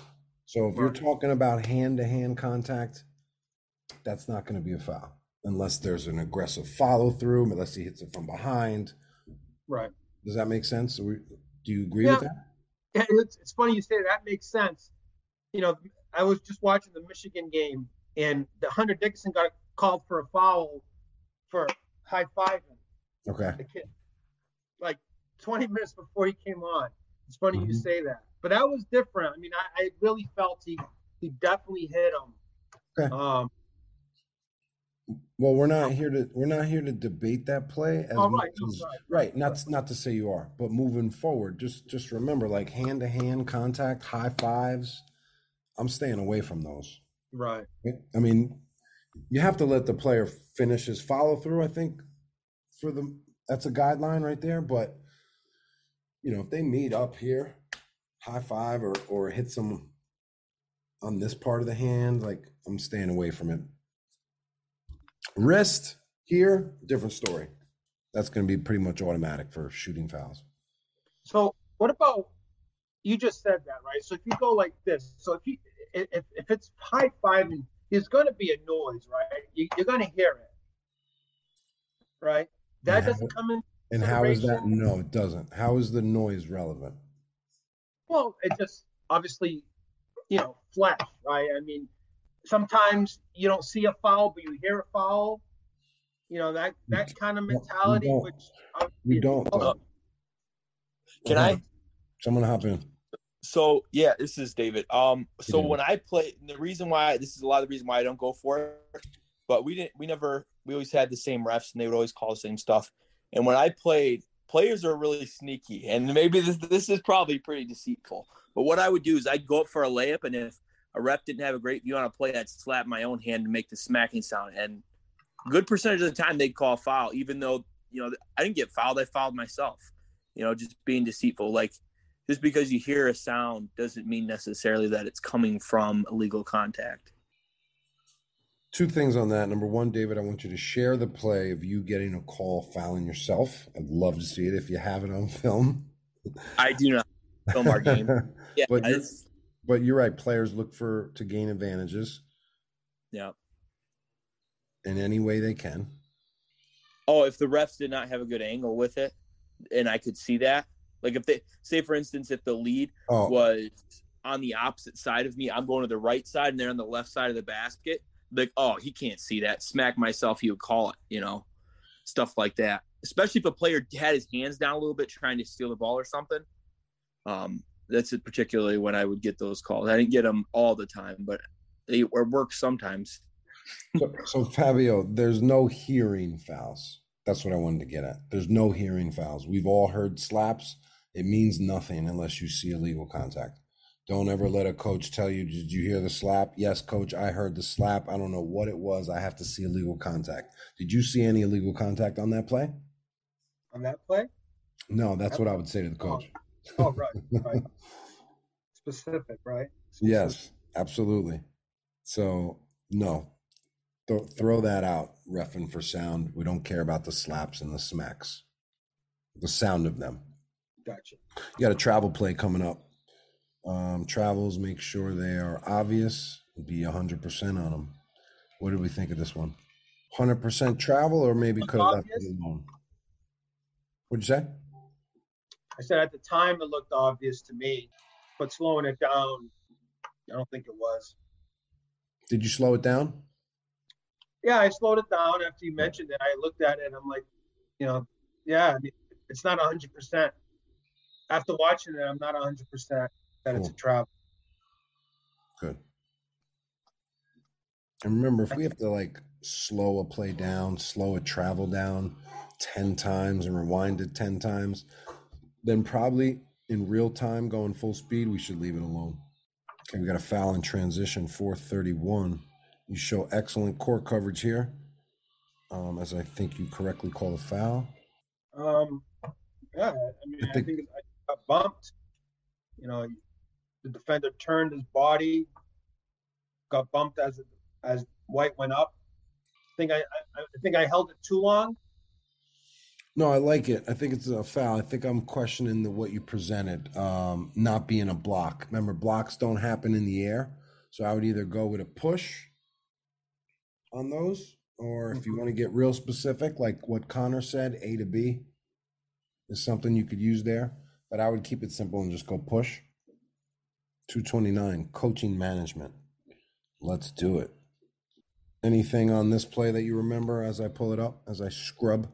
So if you're talking about hand to hand contact, that's not going to be a foul unless there's an aggressive follow through, unless he hits it from behind. Right. Does that make sense? Do you agree Yeah. with that? Yeah, it's, it's funny you say that. makes sense. You know, I was just watching the Michigan game, and the Hunter Dickinson got called for a foul for high fiving Okay. the kid, like 20 minutes before he came on. It's funny you Mhm. say that, but that was different. I mean, I, I really felt he he definitely hit him. Okay. Um, Well, we're not here to we're not here to debate that play as Oh, right, as right, right. Not not to say you are, but moving forward, just just remember, like hand to hand contact, high fives. I'm staying away from those. right. I mean, you have to let the player finish his follow through. I think for the that's a guideline right there. But you know, if they meet up here, high five or or hit some on this part of the hand, like I'm staying away from it. Wrist here, different story. That's going to be pretty much automatic for shooting fouls. So what about you just said that right? So if you go like this, so if you if if it's high five and there's going to be a noise, right? You, you're going to hear it, right? That doesn't come in. And how is that? No, it doesn't. How is the noise relevant? Well, it just obviously, you know, flash, right? I mean, sometimes you don't see a foul, but you hear a foul. You know that that kind of mentality, don't. which obviously We don't. also- though. Can Hold I? Someone hop in. So yeah, this is David. Um, so David. when I play, the reason why this is a lot of the reason why I don't go for it, but we didn't, we never, we always had the same refs and they would always call the same stuff. And when I played, players are really sneaky, and maybe this this is probably pretty deceitful. But what I would do is I'd go up for a layup, and if a rep didn't have a great view on a play, I'd slap my own hand to make the smacking sound. And good percentage of the time they'd call foul, even though you know I didn't get fouled, I fouled myself. You know, just being deceitful, like just because you hear a sound doesn't mean necessarily that it's coming from illegal contact. Two things on that. Number one, David, I want you to share the play of you getting a call fouling yourself. I'd love to see it if you have it on film. I do not film our game. Yeah, but, but you're right. Players look for to gain advantages yeah. in any way they can. Oh, if the refs did not have a good angle with it, and I could see that, like if they say, for instance, if the lead Oh, was on the opposite side of me, I'm going to the right side, and they're on the left side of the basket. Like, oh, he can't see that. Smack myself, he would call it. You know, stuff like that. Especially if a player had his hands down a little bit trying to steal the ball or something. Um, that's it particularly when I would get those calls. I didn't get them all the time, but they or work sometimes. so, so Fabio, there's no hearing fouls. That's what I wanted to get at. There's no hearing fouls. We've all heard slaps. It means nothing unless you see illegal contact. Don't ever let a coach tell you, Did you hear the slap? Yes, coach, I heard the slap. I don't know what it was. I have to see illegal contact. Did you see any illegal contact on that play? on that play. No, that's what I would say to the coach. Oh, right, right. Specific, right? Yes, absolutely. So, no, Th- throw that out, refing for sound. We don't care about the slaps and the smacks, the sound of them. Gotcha. You got a travel play coming up. Um, travels, make sure they are obvious. Be 100% on them. What do we think of this one? 100% travel, or maybe could have left it alone? What'd you say? I said at the time it looked obvious to me, but slowing it down, I don't think it was. Did you slow it down? Yeah, I slowed it down after you mentioned it. I looked at it and I'm like, you know, yeah, it's not 100%. After watching it, I'm not 100% that it's a Cool. travel. Good. And remember, if we have to like slow a play down, slow a travel down 10 times and rewind it 10 times, then probably in real time going full speed, we should leave it alone. Okay, we got a foul in transition 431. You show excellent core coverage here, um, as I think you correctly call the foul. Um, yeah, I mean, I I think- think, I got bumped. You know, the defender turned his body, got bumped as as White went up. I think I, I I think I held it too long. No, I like it. I think it's a foul. I think I'm questioning the what you presented, um, not being a block. Remember, blocks don't happen in the air, so I would either go with a push on those, or if you want to get real specific, like what Connor said, A to B is something you could use there. But I would keep it simple and just go push. 229, coaching management. Let's do it. Anything on this play that you remember as I pull it up, as I scrub?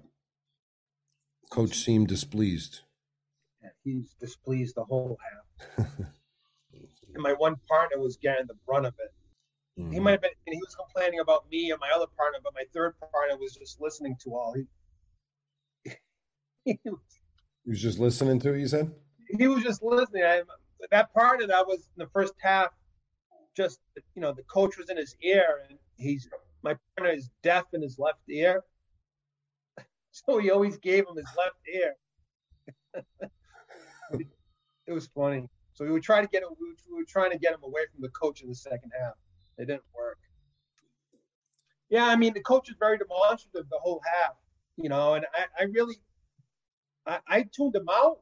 Coach seemed displeased. Yeah, He's displeased the whole half. And my one partner was getting the brunt of it. Mm-hmm. He might have been, and he was complaining about me and my other partner, but my third partner was just listening to all. He, he, was- He was just listening to it, you said? he was just listening. I, that part of that was in the first half. Just you know, the coach was in his ear, and he's my partner is deaf in his left ear, so he always gave him his left ear. it was funny. So we would try to get him. We were, trying to get him away from the coach in the second half. It didn't work. Yeah, I mean the coach was very demonstrative the whole half, you know, and I, I really, I, I tuned him out.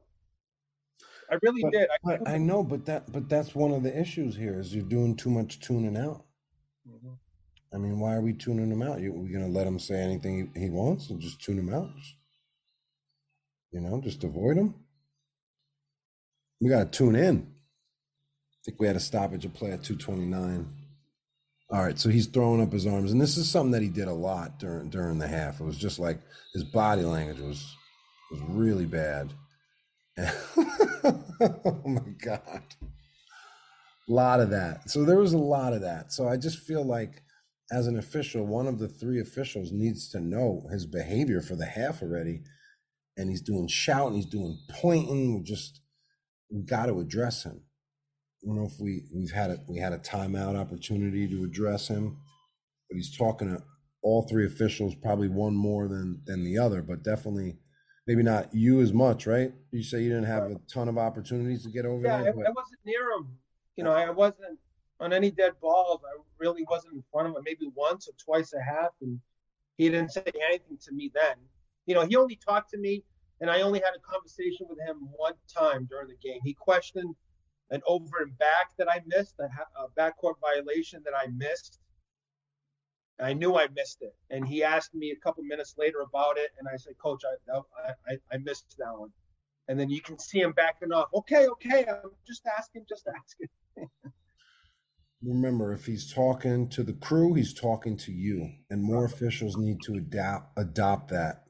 I really But, did. I, I know, but that but that's one of the issues here is you're doing too much tuning out. Mhm. I mean, why are we tuning him out? You, we gonna let him say anything he, wants and just tune him out? You know, just avoid him. We gotta tune in. I think we had a stoppage of play at 229. All right, so he's throwing up his arms, and this is something that he did a lot during during the half. It was just like his body language was was really bad. oh my god. A lot of that. So there was a lot of that. So I just feel like as an official, one of the three officials needs to know his behavior for the half already. And he's doing shouting, he's doing pointing. We just we got to address him. I don't know if we we've had a we had a timeout opportunity to address him, but he's talking to all three officials, probably one more than than the other, but definitely maybe not you as much, right? You say you didn't have a ton of opportunities to get over yeah, I, there, I but wasn't near him. You know, I wasn't on any dead balls. I really wasn't in front of him maybe once or twice a half, and he didn't say anything to me then. You know, he only talked to me, and I only had a conversation with him one time during the game. He questioned an over and back that I missed, a, a backcourt violation that I missed. I knew I missed it, and he asked me a couple minutes later about it, and I said, "Coach, I, I, I missed that one." And then you can see him backing off. Okay, okay, I'm just asking, just asking. remember if he's talking to the crew, he's talking to you, and more officials need to adapt adopt that,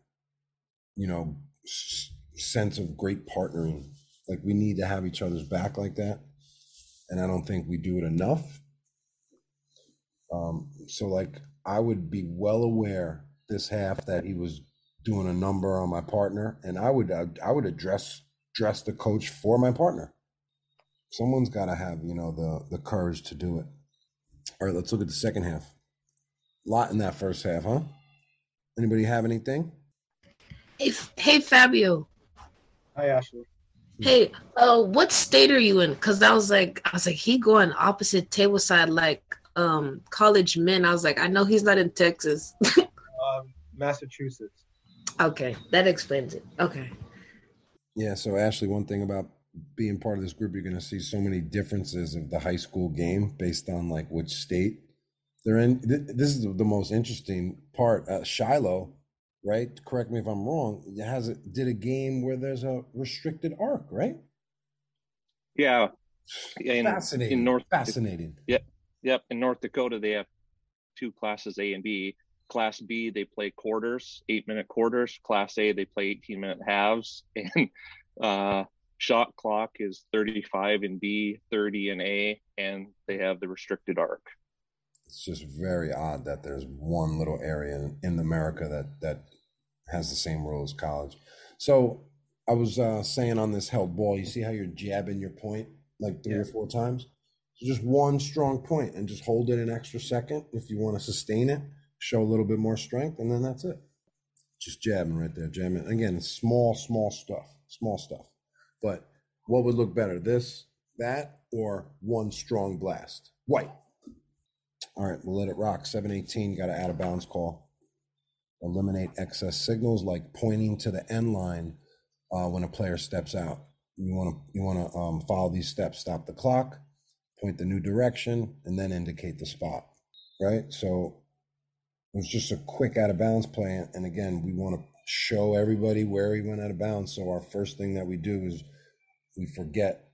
you know, s- sense of great partnering. Like we need to have each other's back like that, and I don't think we do it enough. Um, so like I would be well aware this half that he was doing a number on my partner, and I would I, I would address address the coach for my partner. Someone's got to have you know the the courage to do it. All right, let's look at the second half. Lot in that first half, huh? Anybody have anything? Hey, hey Fabio. Hi, Ashley. Hey, uh, what state are you in? Cause I was like, I was like, he going opposite table side like um college men. I was like, I know he's not in Texas. Um, Massachusetts. okay, that explains it. Okay. Yeah. So Ashley, one thing about being part of this group, you're going to see so many differences of the high school game based on like which state they're in. This is the most interesting part. Uh, Shiloh right? Correct me if I'm wrong. It has a, did a game where there's a restricted arc, right? Yeah. In, Fascinating. In North, Fascinating. Yep. Yep. In North Dakota, they have two classes A and B. Class B, they play quarters, eight minute quarters. Class A, they play 18 minute halves. And uh, shot clock is 35 in B, 30 in A, and they have the restricted arc. It's just very odd that there's one little area in, in America that that has the same rule as college. So I was uh, saying on this held ball, you see how you're jabbing your point like three or four times? So just one strong point and just hold it an extra second if you want to sustain it, show a little bit more strength, and then that's it. Just jabbing right there, jabbing. Again, it's small, small stuff, small stuff. But what would look better, this, that, or one strong blast? White. All right, we'll let it rock. 718, got to add a bounds call. Eliminate excess signals like pointing to the end line uh, when a player steps out. You want to you want to um, follow these steps. Stop the clock, point the new direction, and then indicate the spot. Right. So it was just a quick out of bounds play, and again, we want to show everybody where he went out of bounds. So our first thing that we do is we forget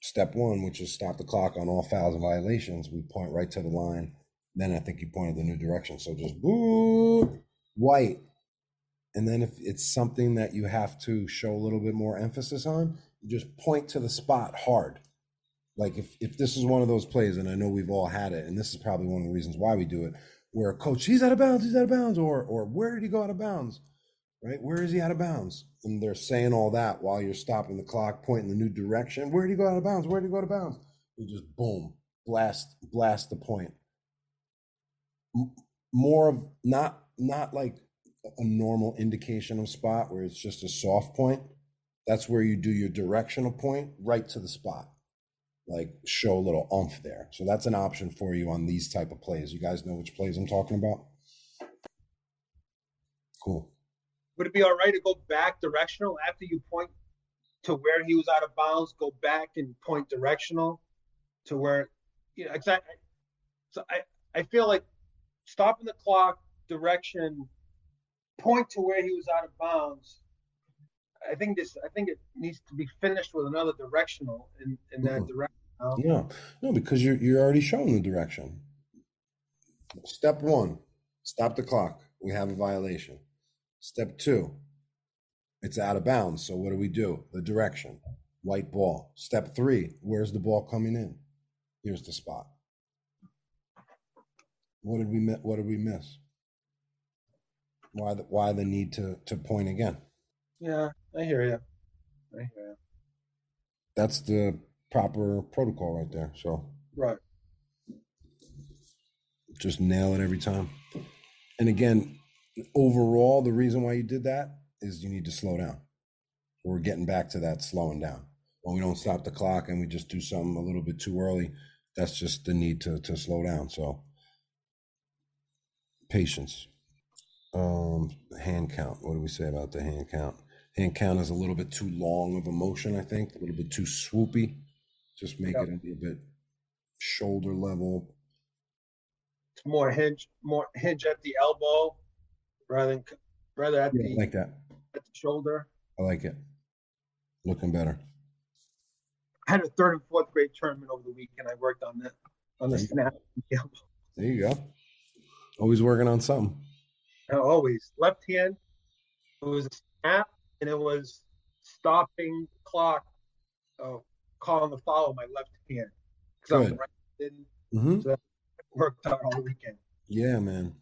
step one, which is stop the clock on all fouls and violations. We point right to the line. Then I think you pointed the new direction. So just boo white. And then if it's something that you have to show a little bit more emphasis on, you just point to the spot hard. Like if, if this is one of those plays, and I know we've all had it, and this is probably one of the reasons why we do it, where a coach, he's out of bounds, he's out of bounds, or or where did he go out of bounds? Right? Where is he out of bounds? And they're saying all that while you're stopping the clock, pointing the new direction. Where did he go out of bounds? Where did he go out of bounds? You just boom, blast, blast the point. More of not not like a normal indication of spot where it's just a soft point. That's where you do your directional point right to the spot. Like show a little umph there. So that's an option for you on these type of plays. You guys know which plays I'm talking about? Cool. Would it be all right to go back directional after you point to where he was out of bounds? Go back and point directional to where, you know, exactly. So I, I feel like stopping the clock, direction, point to where he was out of bounds. I think this. I think it needs to be finished with another directional in, in that Mhm. direction. you? Yeah. No, because you're you're already showing the direction. Step one, stop the clock. We have a violation. Step two, it's out of bounds. So what do we do? The direction. White ball. Step three, where's the ball coming in? Here's the spot. What did we what did we miss? Why the why the need to to point again? Yeah, I hear you. I hear you. That's the proper protocol right there. So Right. just nail it every time. And again, overall, the reason why you did that is you need to slow down. We're getting back to that slowing down. When we don't stop the clock and we just do something a little bit too early, that's just the need to to slow down. So patience. Um, hand count. What do we say about the hand count? Hand count is a little bit too long of a motion, I think, a little bit too swoopy. Just make Yep. it a little bit shoulder level, It's more hinge, more hinge at the elbow, rather than rather at Yeah, the like that. at the shoulder. I like it. Looking better. I had a third and fourth grade tournament over the weekend. I worked on that on the snap. There you go. Always working on something. always left hand. It was a snap, and it was stopping clock. Oh, calling the follow my left hand because I was Good. right. Didn't hmm so that worked out all weekend. Yeah, man.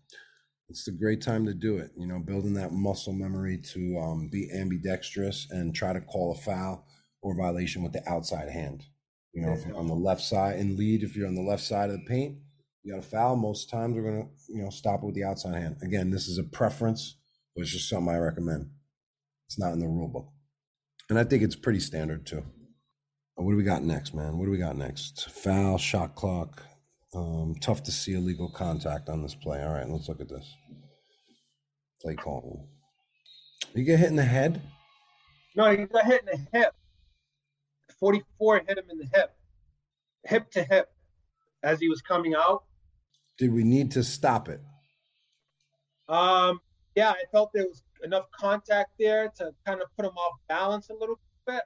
It's a great time to do it. You know, building that muscle memory to um, be ambidextrous and try to call a foul or violation with the outside hand. You know, on the left side and lead, if you're on the left side of the paint, you got a foul. Most times we're gonna, you know, stop it with the outside hand. Again, this is a preference, but it's just something I recommend. It's not in the rule book, and I think it's pretty standard too. What do we got next, man? What do we got next? Foul, shot clock. Um, tough to see illegal contact on this play. All right, let's look at this. Play call. You get hit in the head. No, he got hit in the hip. 44 hit him in the hip, hip to hip, as he was coming out. Did we need to stop it? Um, yeah, I felt there was enough contact there to kind of put him off balance a little bit.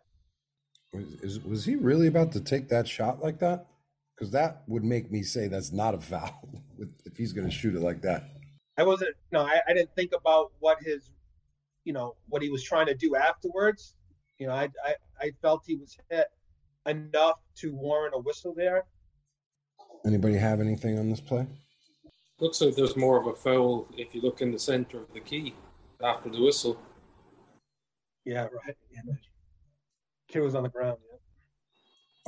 Was, is, was he really about to take that shot like that? Because that would make me say that's not a foul if he's going to shoot it like that. I wasn't, no, I, I didn't think about what his, you know, what he was trying to do afterwards. You know, I, I, I felt he was hit enough to warrant a whistle there. Anybody have anything on this play? Looks like there's more of a foul if you look in the center of the key after the whistle. Yeah, right. Yeah, the kid was on the ground.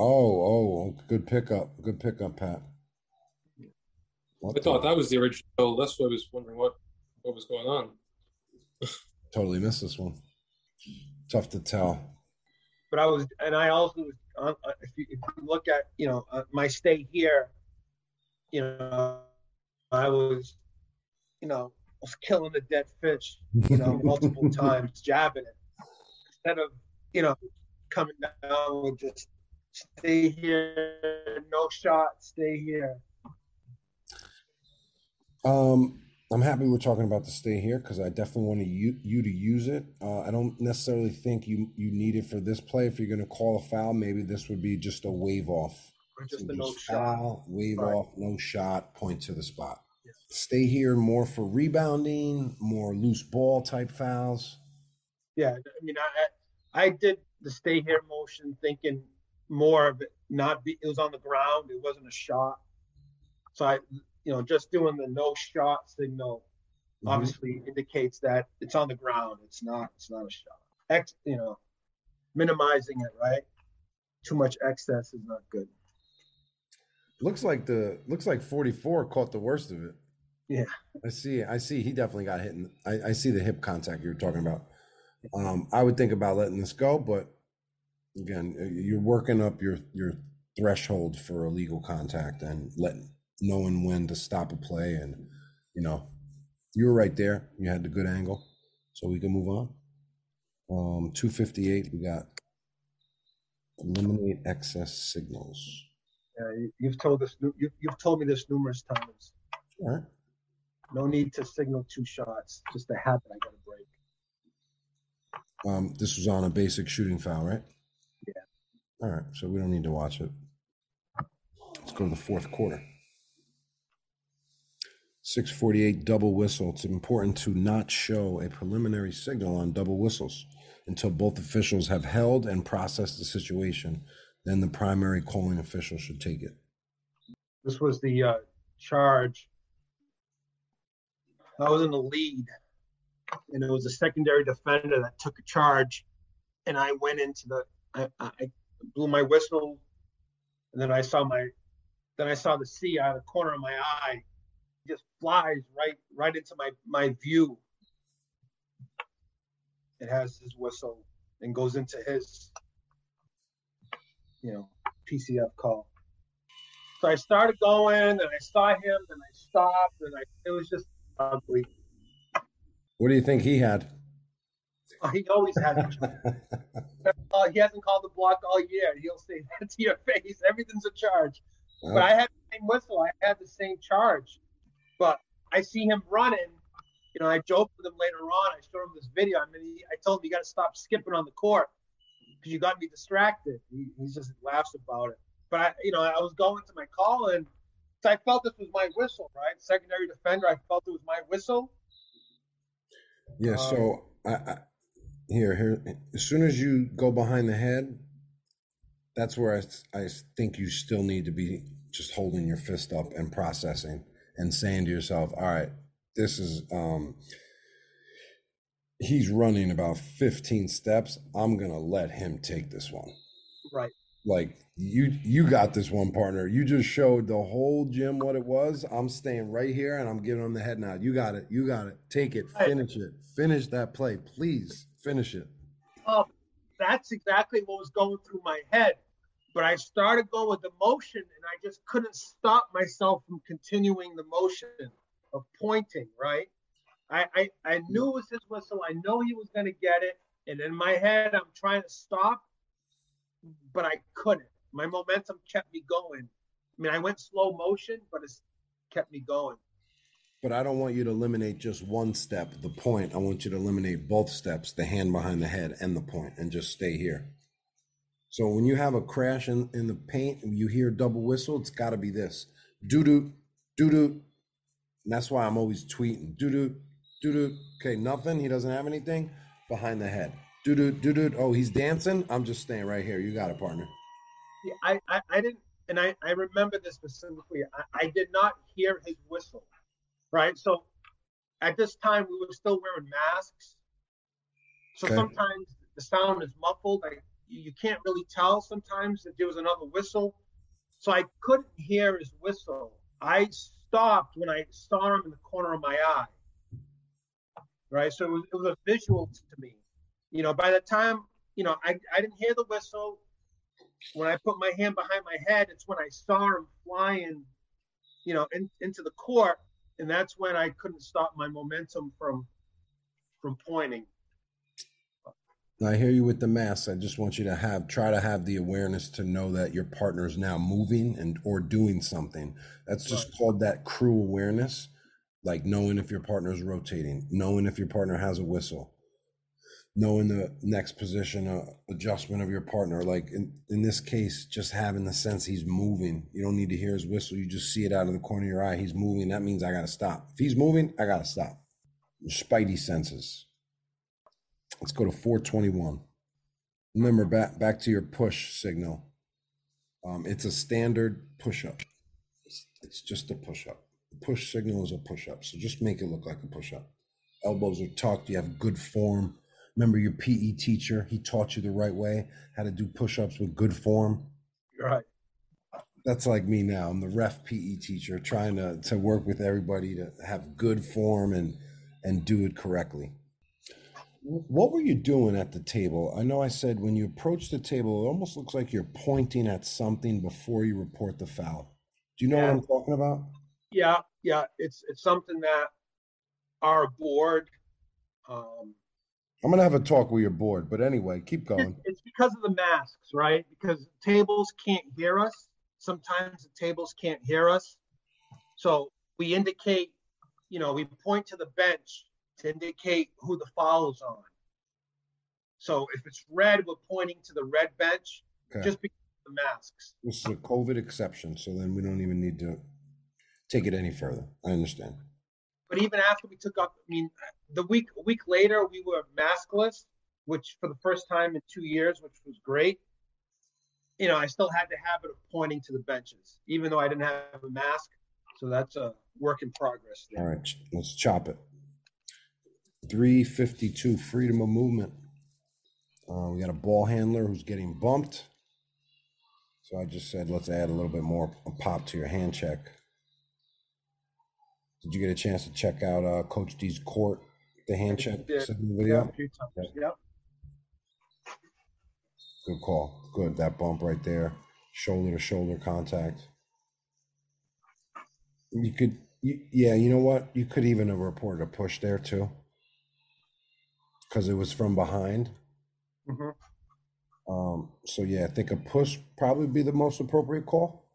Yeah. Oh, oh, good pickup. Good pickup, Pat. I thought that was the original. That's why I was wondering what what was going on. Totally missed this one. Tough to tell. But I was, and I also, was uh, if, you, if you look at, you know, uh, my stay here, you know, I was, you know, was killing the dead fish, you know, multiple times, jabbing it instead of, you know, coming down with just stay here, no shot, stay here. Um, I'm happy we're talking about the stay here because I definitely want you you to use it. Uh, I don't necessarily think you you need it for this play. If you're going to call a foul, maybe this would be just a wave off. Or just So a no just shot. foul, wave Right. off, no shot, point to the spot. Stay here more for rebounding, more loose ball type fouls. Yeah, I mean, I I did the stay here motion thinking more of it not be it was on the ground, it wasn't a shot. So I you know, just doing the no shot signal Mhm. obviously indicates that it's on the ground. It's not it's not a shot. X you know, minimizing it, right? Too much excess is not good. Looks like the looks like 44 caught the worst of it. Yeah. I see. I see. He definitely got hit. In, I, I see the hip contact you were talking about. Um, I would think about letting this go, but again, uh, you're working up your your threshold for illegal contact and letting knowing when to stop a play, and you know, you were right there. You had the good angle, so we can move on. Um, two fifty eight. We got eliminate excess signals. Yeah, you, you've told us you, you've told me this numerous times. All right. No need to signal two shots. Just a habit I gotta break. Um, this was on a basic shooting foul, right? All right, so we don't need to watch it. Let's go to the fourth quarter. 648 double whistle. It's important to not show a preliminary signal on double whistles until both officials have held and processed the situation. Then the primary calling official should take it. This was the uh, charge. I was in the lead, and it was a secondary defender that took a charge, and I went into the. I I blew my whistle, and then I saw my, then I saw the C out of the corner of my eye, it just flies right right into my my view. It has his whistle and goes into his, you know, PCF call. So I started going, and I saw him, and I stopped, and I it was just ugly. What do you think he had? Oh, He always has. a uh, he hasn't called the block all year. He'll say that to your face. Everything's a charge. But I had the same whistle. I had the same charge. But I see him running. You know, I joked with him later on. I showed him this video. I mean, he, I told him you got to stop skipping on the court because you got me distracted. He, he just laughs about it. But I, you know, I was going to my call and so I felt this was my whistle, right? Secondary defender. I felt it was my whistle. Yeah, so I, I here here as soon as you go behind the head, that's where I, I think you still need to be just holding your fist up and processing and saying to yourself, all right, this is um he's running about 15 steps. I'm gonna let him take this one. Right. Like you you got this one partner. You just showed the whole gym what it was. I'm staying right here and I'm giving them the head nod. You got it. You got it. Take it. Finish it. Finish that play. Please finish it. Oh, that's exactly what was going through my head. But I started going with the motion and I just couldn't stop myself from continuing the motion of pointing, right? I, I, I knew it was his whistle. I know he was going to get it. And in my head, I'm trying to stop, but I couldn't. My momentum kept me going. I mean, I went slow motion, but it's kept me going. But I don't want you to eliminate just one step, the point. I want you to eliminate both steps, the hand behind the head and the point, and just stay here. So when you have a crash in, in the paint and you hear a double whistle, it's got to be this doo doo, doo doo. And that's why I'm always tweeting doo doo, doo doo. Okay, nothing. He doesn't have anything behind the head. Doo doo, doo doo. Oh, he's dancing. I'm just staying right here. You got it, partner. Yeah, I, I, I didn't, and I, I remember this specifically. I, I did not hear his whistle, right? So at this time, we were still wearing masks. So Okay. sometimes the sound is muffled. Like you, you can't really tell sometimes if there was another whistle. So I couldn't hear his whistle. I stopped when I saw him in the corner of my eye. Right. So it was, it was a visual to me. You know, by the time, you know, I, I didn't hear the whistle. When I put my hand behind my head, it's when I saw him flying, you know, in, into the court. And that's when I couldn't stop my momentum from from pointing. I hear you with the mask. I just want you to have try to have the awareness to know that your partner is now moving and or doing something. That's just called that crew awareness, like knowing if your partner is rotating, knowing if your partner has a whistle, knowing the next position uh, adjustment of your partner. Like in, in this case, just having the sense he's moving. You don't need to hear his whistle. You just see it out of the corner of your eye. He's moving. That means I got to stop. If he's moving, I got to stop. Spidey senses. Let's go to 421. Remember back back to your push signal. Um, it's a standard push up. It's, it's just a push up. The push signal is a push up. So just make it look like a push up. Elbows are tucked. You have good form. Remember your PE teacher? He taught you the right way how to do push ups with good form. Right. That's like me now. I'm the ref PE teacher trying to, to work with everybody to have good form and and do it correctly. What were you doing at the table? I know I said when you approach the table, it almost looks like you're pointing at something before you report the foul. Do you know what I'm talking about? Yeah, yeah. It's it's something that our board um I'm gonna have a talk with your board, but anyway, keep going. it's because of the masks, right? Because tables can't hear us. Sometimes the tables can't hear us. So we indicate, you know, we point to the bench to indicate who the foul is on. So if it's red, we're pointing to the red bench Okay. just because of the masks. This is a COVID exception, so then we don't even need to take it any further. I understand. But even after we took off, I mean, the week a week later we were maskless, which for the first time in two years, which was great. You know, I still had the habit of pointing to the benches, even though I didn't have a mask. So that's a work in progress. All right, let's chop it. 352, freedom of movement. Uh, we got a ball handler who's getting bumped. So I just said, let's add a little bit more pop to your hand check. Did you get a chance to check out uh, Coach D's court, the hand check Yeah, yeah, video? times. Yep. Good call. Good. That bump right there, shoulder to shoulder contact. You could, you, yeah, you know what? You could even have reported a push there too. Because it was from behind. Mhm. Um, so yeah, I think a push probably be the most appropriate call.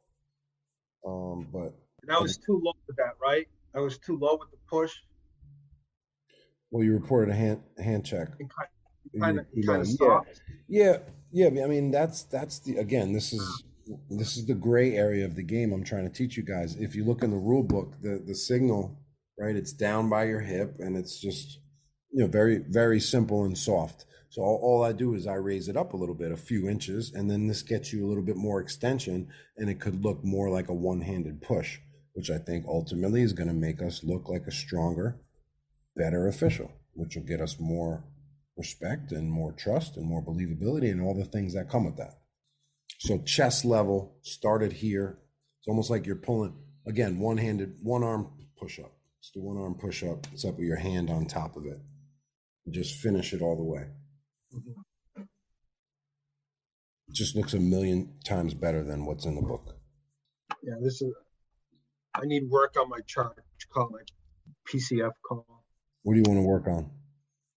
Um, but that was too low for that, right? I was too low with the push. well, you reported a hand hand check. And kind, of, kind of know, soft. Yeah, yeah. I mean, that's that's the again. This is this is the gray area of the game. I'm trying to teach you guys. If you look in the rule book, the the signal, right? It's down by your hip, and it's just you know very very simple and soft. So all, all I do is I raise it up a little bit, a few inches, and then this gets you a little bit more extension, and it could look more like a one-handed push, which I think ultimately is going to make us look like a stronger, better official, which will get us more respect and more trust and more believability and all the things that come with that. So chest level started here. It's almost like you're pulling again one-handed, one arm push up. It's the one arm push up. It's up with your hand on top of it. Just finish it all the way. It just looks a million times better than what's in the book. Yeah, this is. I need work on my charge Call my PCF call. What do you want to work on?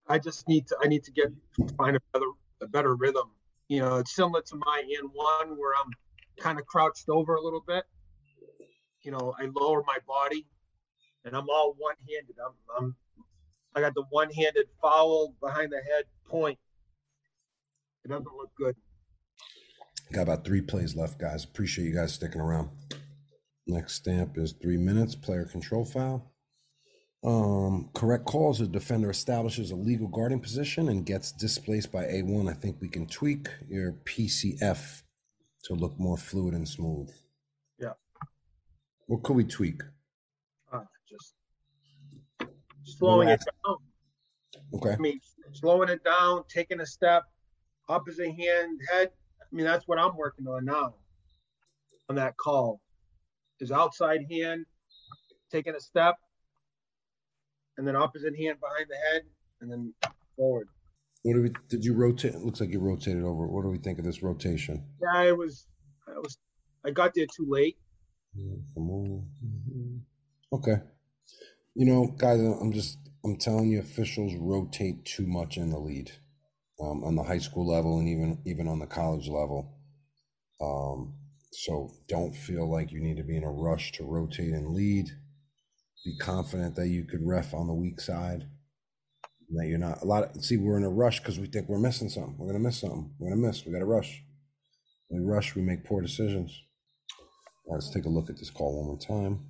I just need to. I need to get find a better a better rhythm. You know, it's similar to my N one where I'm kind of crouched over a little bit. You know, I lower my body and I'm all one-handed. I'm, I'm I got the one-handed foul behind the head point. It doesn't look good. Got about three plays left, guys. Appreciate you guys sticking around. Next stamp is three minutes, player control foul. Um, correct calls. The defender establishes a legal guarding position and gets displaced by A1. I think we can tweak your PCF to look more fluid and smooth. Yeah. What could we tweak? Uh, just slowing it down. Okay. I mean, slowing it down, taking a step, opposite hand, head. I mean, that's what I'm working on now. On that call, is outside hand, taking a step, and then opposite hand behind the head, and then forward. What do we? Did you rotate? It looks like you rotated over. What do we think of this rotation? Yeah, I was, I was, I got there too late. Okay. You know, guys, I'm just I'm telling you, officials rotate too much in the lead, um, on the high school level and even even on the college level. Um, so don't feel like you need to be in a rush to rotate and lead. Be confident that you could ref on the weak side. That you're not a lot. Of, see, we're in a rush because we think we're missing something. We're gonna miss something. We're gonna miss. We got to rush. We rush. We make poor decisions. Right, let's take a look at this call one more time.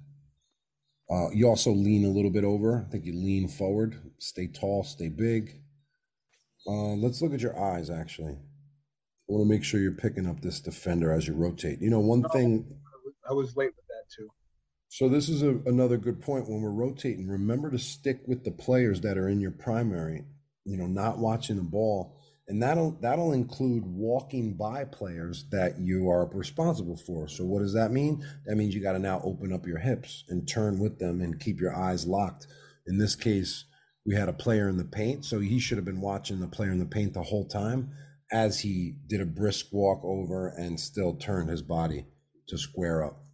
Uh, you also lean a little bit over. I think you lean forward. Stay tall. Stay big. Uh, let's look at your eyes. Actually, want to make sure you're picking up this defender as you rotate. You know, one thing. I was late with that too. So this is a, another good point when we're rotating. Remember to stick with the players that are in your primary. You know, not watching the ball, and that'll that'll include walking by players that you are responsible for. So what does that mean? That means you got to now open up your hips and turn with them and keep your eyes locked. In this case, we had a player in the paint, so he should have been watching the player in the paint the whole time as he did a brisk walk over and still turned his body to square up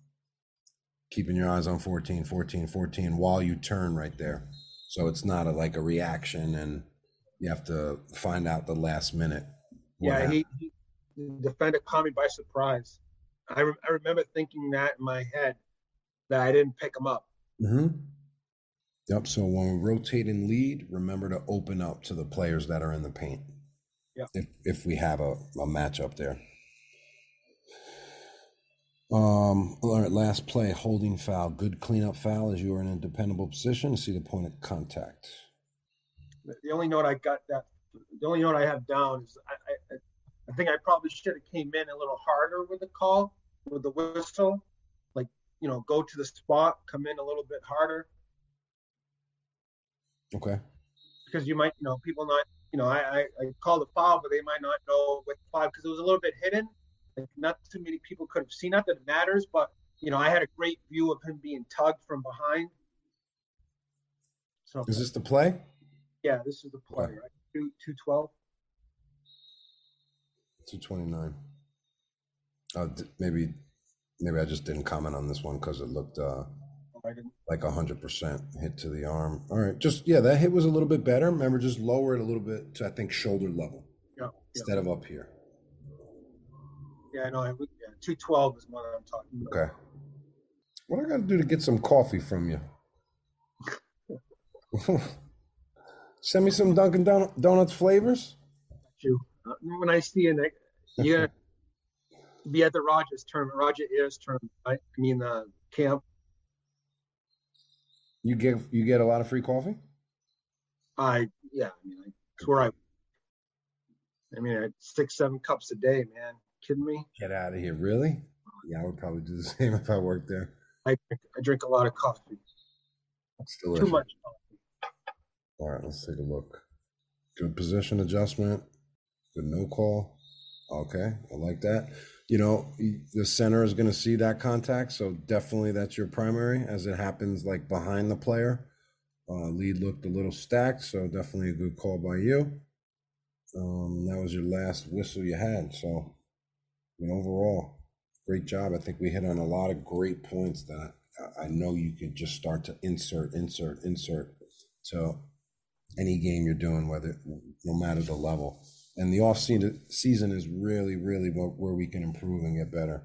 keeping your eyes on 14 14 14 while you turn right there so it's not a, like a reaction and you have to find out the last minute Yeah, happened. he, he the defender caught me by surprise. I, re- I remember thinking that in my head that I didn't pick him up. hmm Yep. So when we rotate and lead, remember to open up to the players that are in the paint. Yep. If if we have a, a matchup there. Um, all right, last play, holding foul. Good cleanup foul as you are in a dependable position to see the point of contact. The the only note I got that the only note I have down is I I, I think I probably should have came in a little harder with the call with the whistle, like you know go to the spot, come in a little bit harder Okay. because you might you know people not you know I I, I called the foul but they might not know what five because it was a little bit hidden. Like not too many people could have seen. Not that it matters, but you know I had a great view of him being tugged from behind. So Is this the play? yeah, this is the play, right? Two two twelve. 229. Uh, maybe, maybe I just didn't comment on this one because it looked uh. Like a hundred percent hit to the arm. All right, just yeah, that hit was a little bit better. Remember, just lower it a little bit to I think shoulder level Yeah, yeah, instead of up here. yeah. I know. Yeah, two twelve is what I'm talking about. Okay. What I got to do to get some coffee from you? Send me some Dunkin' Don- Donuts flavors. You uh, when I see it, like, you be at the Rogers tournament, Roger Ayers tournament. I, I mean, the camp. You get you get a lot of free coffee. I yeah. I mean, I, it's where I. I mean, I had six, seven cups a day, man. Kidding me? Get out of here, really? Yeah, I would probably do the same if I worked there. I drink, I drink a lot of coffee. Too much. All right, let's take a look. Good position adjustment. Good no call. Okay, I like that. You know, the center is going to see that contact, so definitely that's your primary as it happens like behind the player. Uh, lead looked a little stacked, so definitely a good call by you. Um, that was your last whistle you had. So, I mean, overall, great job. I think we hit on a lot of great points that I, I know you could just start to insert, insert, insert. So, any game you're doing, whether no matter the level. And the off season season is really, really where we can improve and get better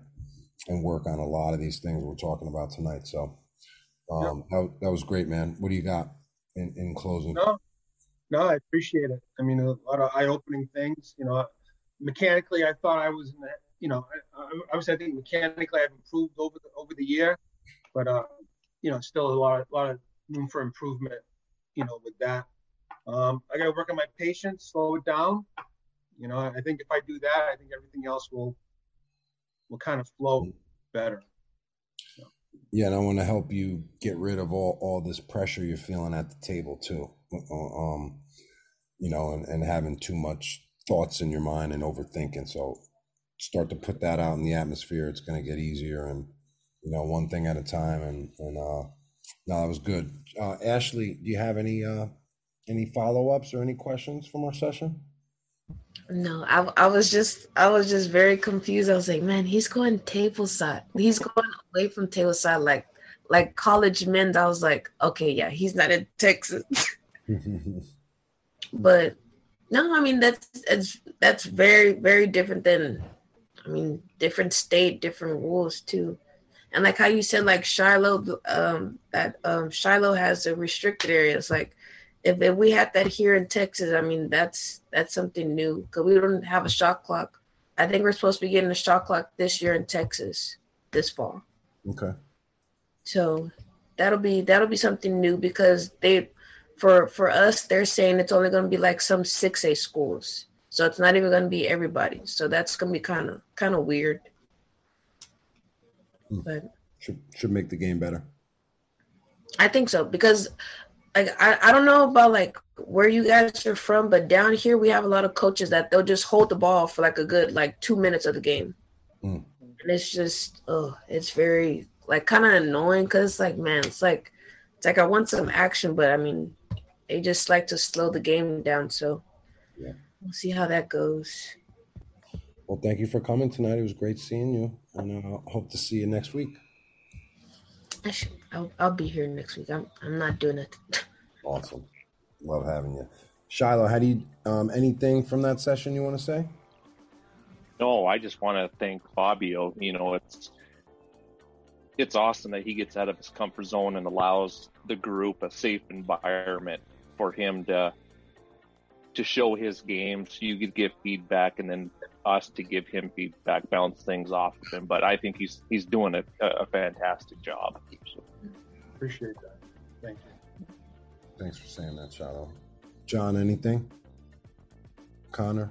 and work on a lot of these things we're talking about tonight. So, Um, that, that was great, man. What do you got in, in closing? No, no, I appreciate it. I mean, a lot of eye-opening things. You know, mechanically, I thought I was, in the, you know, I, I, obviously, I think mechanically I've improved over the over the year, but uh, you know, still a lot, a lot of room for improvement. You know, with that, um, I got to work on my patience, slow it down. You know, I think if I do that, I think everything else will will kind of flow better. Yeah, and I want to help you get rid of all, all this pressure you're feeling at the table too. Uh, um, you know, and, and having too much thoughts in your mind and overthinking. So start to put that out in the atmosphere. It's going to get easier and, you know, one thing at a time. And, and, uh, no, that was good. Uh, Ashley, do you have any, uh, any follow ups or any questions from our session? No, I, I was just I was just very confused. I was like, man, he's going table side. He's going away from table side like like college men. I was like, okay, yeah, he's not in Texas. but no, I mean that's that's that's very very different than I mean different state, different rules too. And like how you said, like Shiloh, um, that um, Shiloh has the restricted areas. Like if, if we had that here in Texas, I mean that's that's something new because we don't have a shot clock. I think we're supposed to be getting a shot clock this year in Texas this fall. Okay. So that'll be that'll be something new because they for for us they're saying it's only going to be like some 6A schools. So it's not even going to be everybody. So that's going to be kind of kind of weird. Hmm. But should should make the game better. I think so because like I, I don't know about like where you guys are from, but down here we have a lot of coaches that they'll just hold the ball for like a good like two minutes of the game. Mm. And it's just oh, it's very like kind of annoying because it's like man, it's like it's like I want some action, but I mean they just like to slow the game down. So yeah. we'll see how that goes. Well, thank you for coming tonight. It was great seeing you, and I uh, hope to see you next week. I should, I'll, I'll be here next week. I'm I'm not doing it. awesome, love having you, Shiloh. How do you um anything from that session you want to say? No, I just want to thank Fabio. You know, it's it's awesome that he gets out of his comfort zone and allows the group a safe environment for him to to show his game so you could give feedback and then us to give him feedback, bounce things off of him. But I think he's he's doing a, a fantastic job. So. Appreciate that. Thank you. Thanks for saying that, Shadow. John, anything? Connor?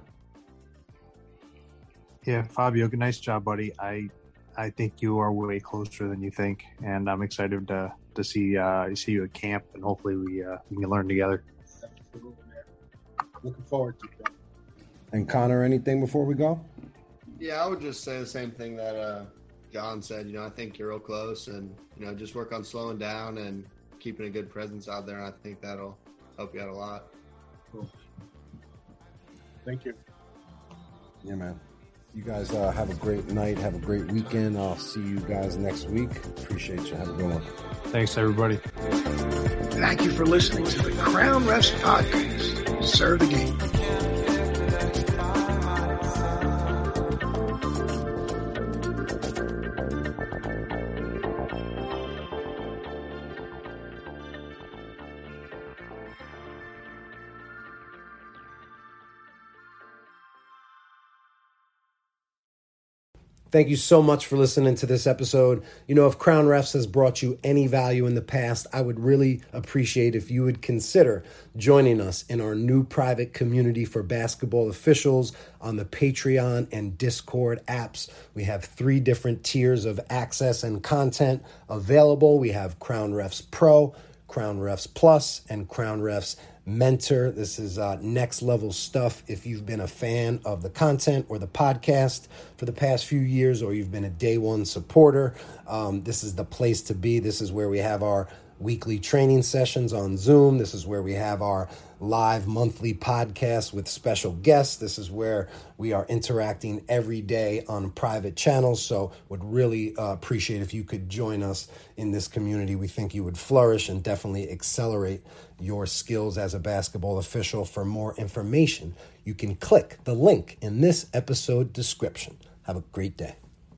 Yeah, Fabio, nice job, buddy. I I think you are way closer than you think, and I'm excited to to see uh, see you at camp, and hopefully we uh, we can learn together. Absolutely, man. Looking forward to it. And Connor, anything before we go? Yeah, I would just say the same thing that uh, John said. You know, I think you're real close, and you know, just work on slowing down and keeping a good presence out there. And I think that'll help you out a lot. Cool. Thank you. Yeah, man. You guys uh, have a great night. Have a great weekend. I'll see you guys next week. Appreciate you. Have a good one. Thanks, everybody. Thank you for listening to the Crown Refs Podcast. Serve the game. Thank you so much for listening to this episode. You know, if Crown Refs has brought you any value in the past, I would really appreciate if you would consider joining us in our new private community for basketball officials on the Patreon and Discord apps. We have three different tiers of access and content available. We have Crown Refs Pro, Crown Refs Plus, and Crown Refs mentor. This is uh, next level stuff. If you've been a fan of the content or the podcast for the past few years, or you've been a day one supporter, um, this is the place to be. This is where we have our weekly training sessions on Zoom. This is where we have our live monthly podcast with special guests. This is where we are interacting every day on private channels. So, would really uh, appreciate if you could join us in this community. We think you would flourish and definitely accelerate your skills as a basketball official. For more information, you can click the link in this episode description. Have a great day.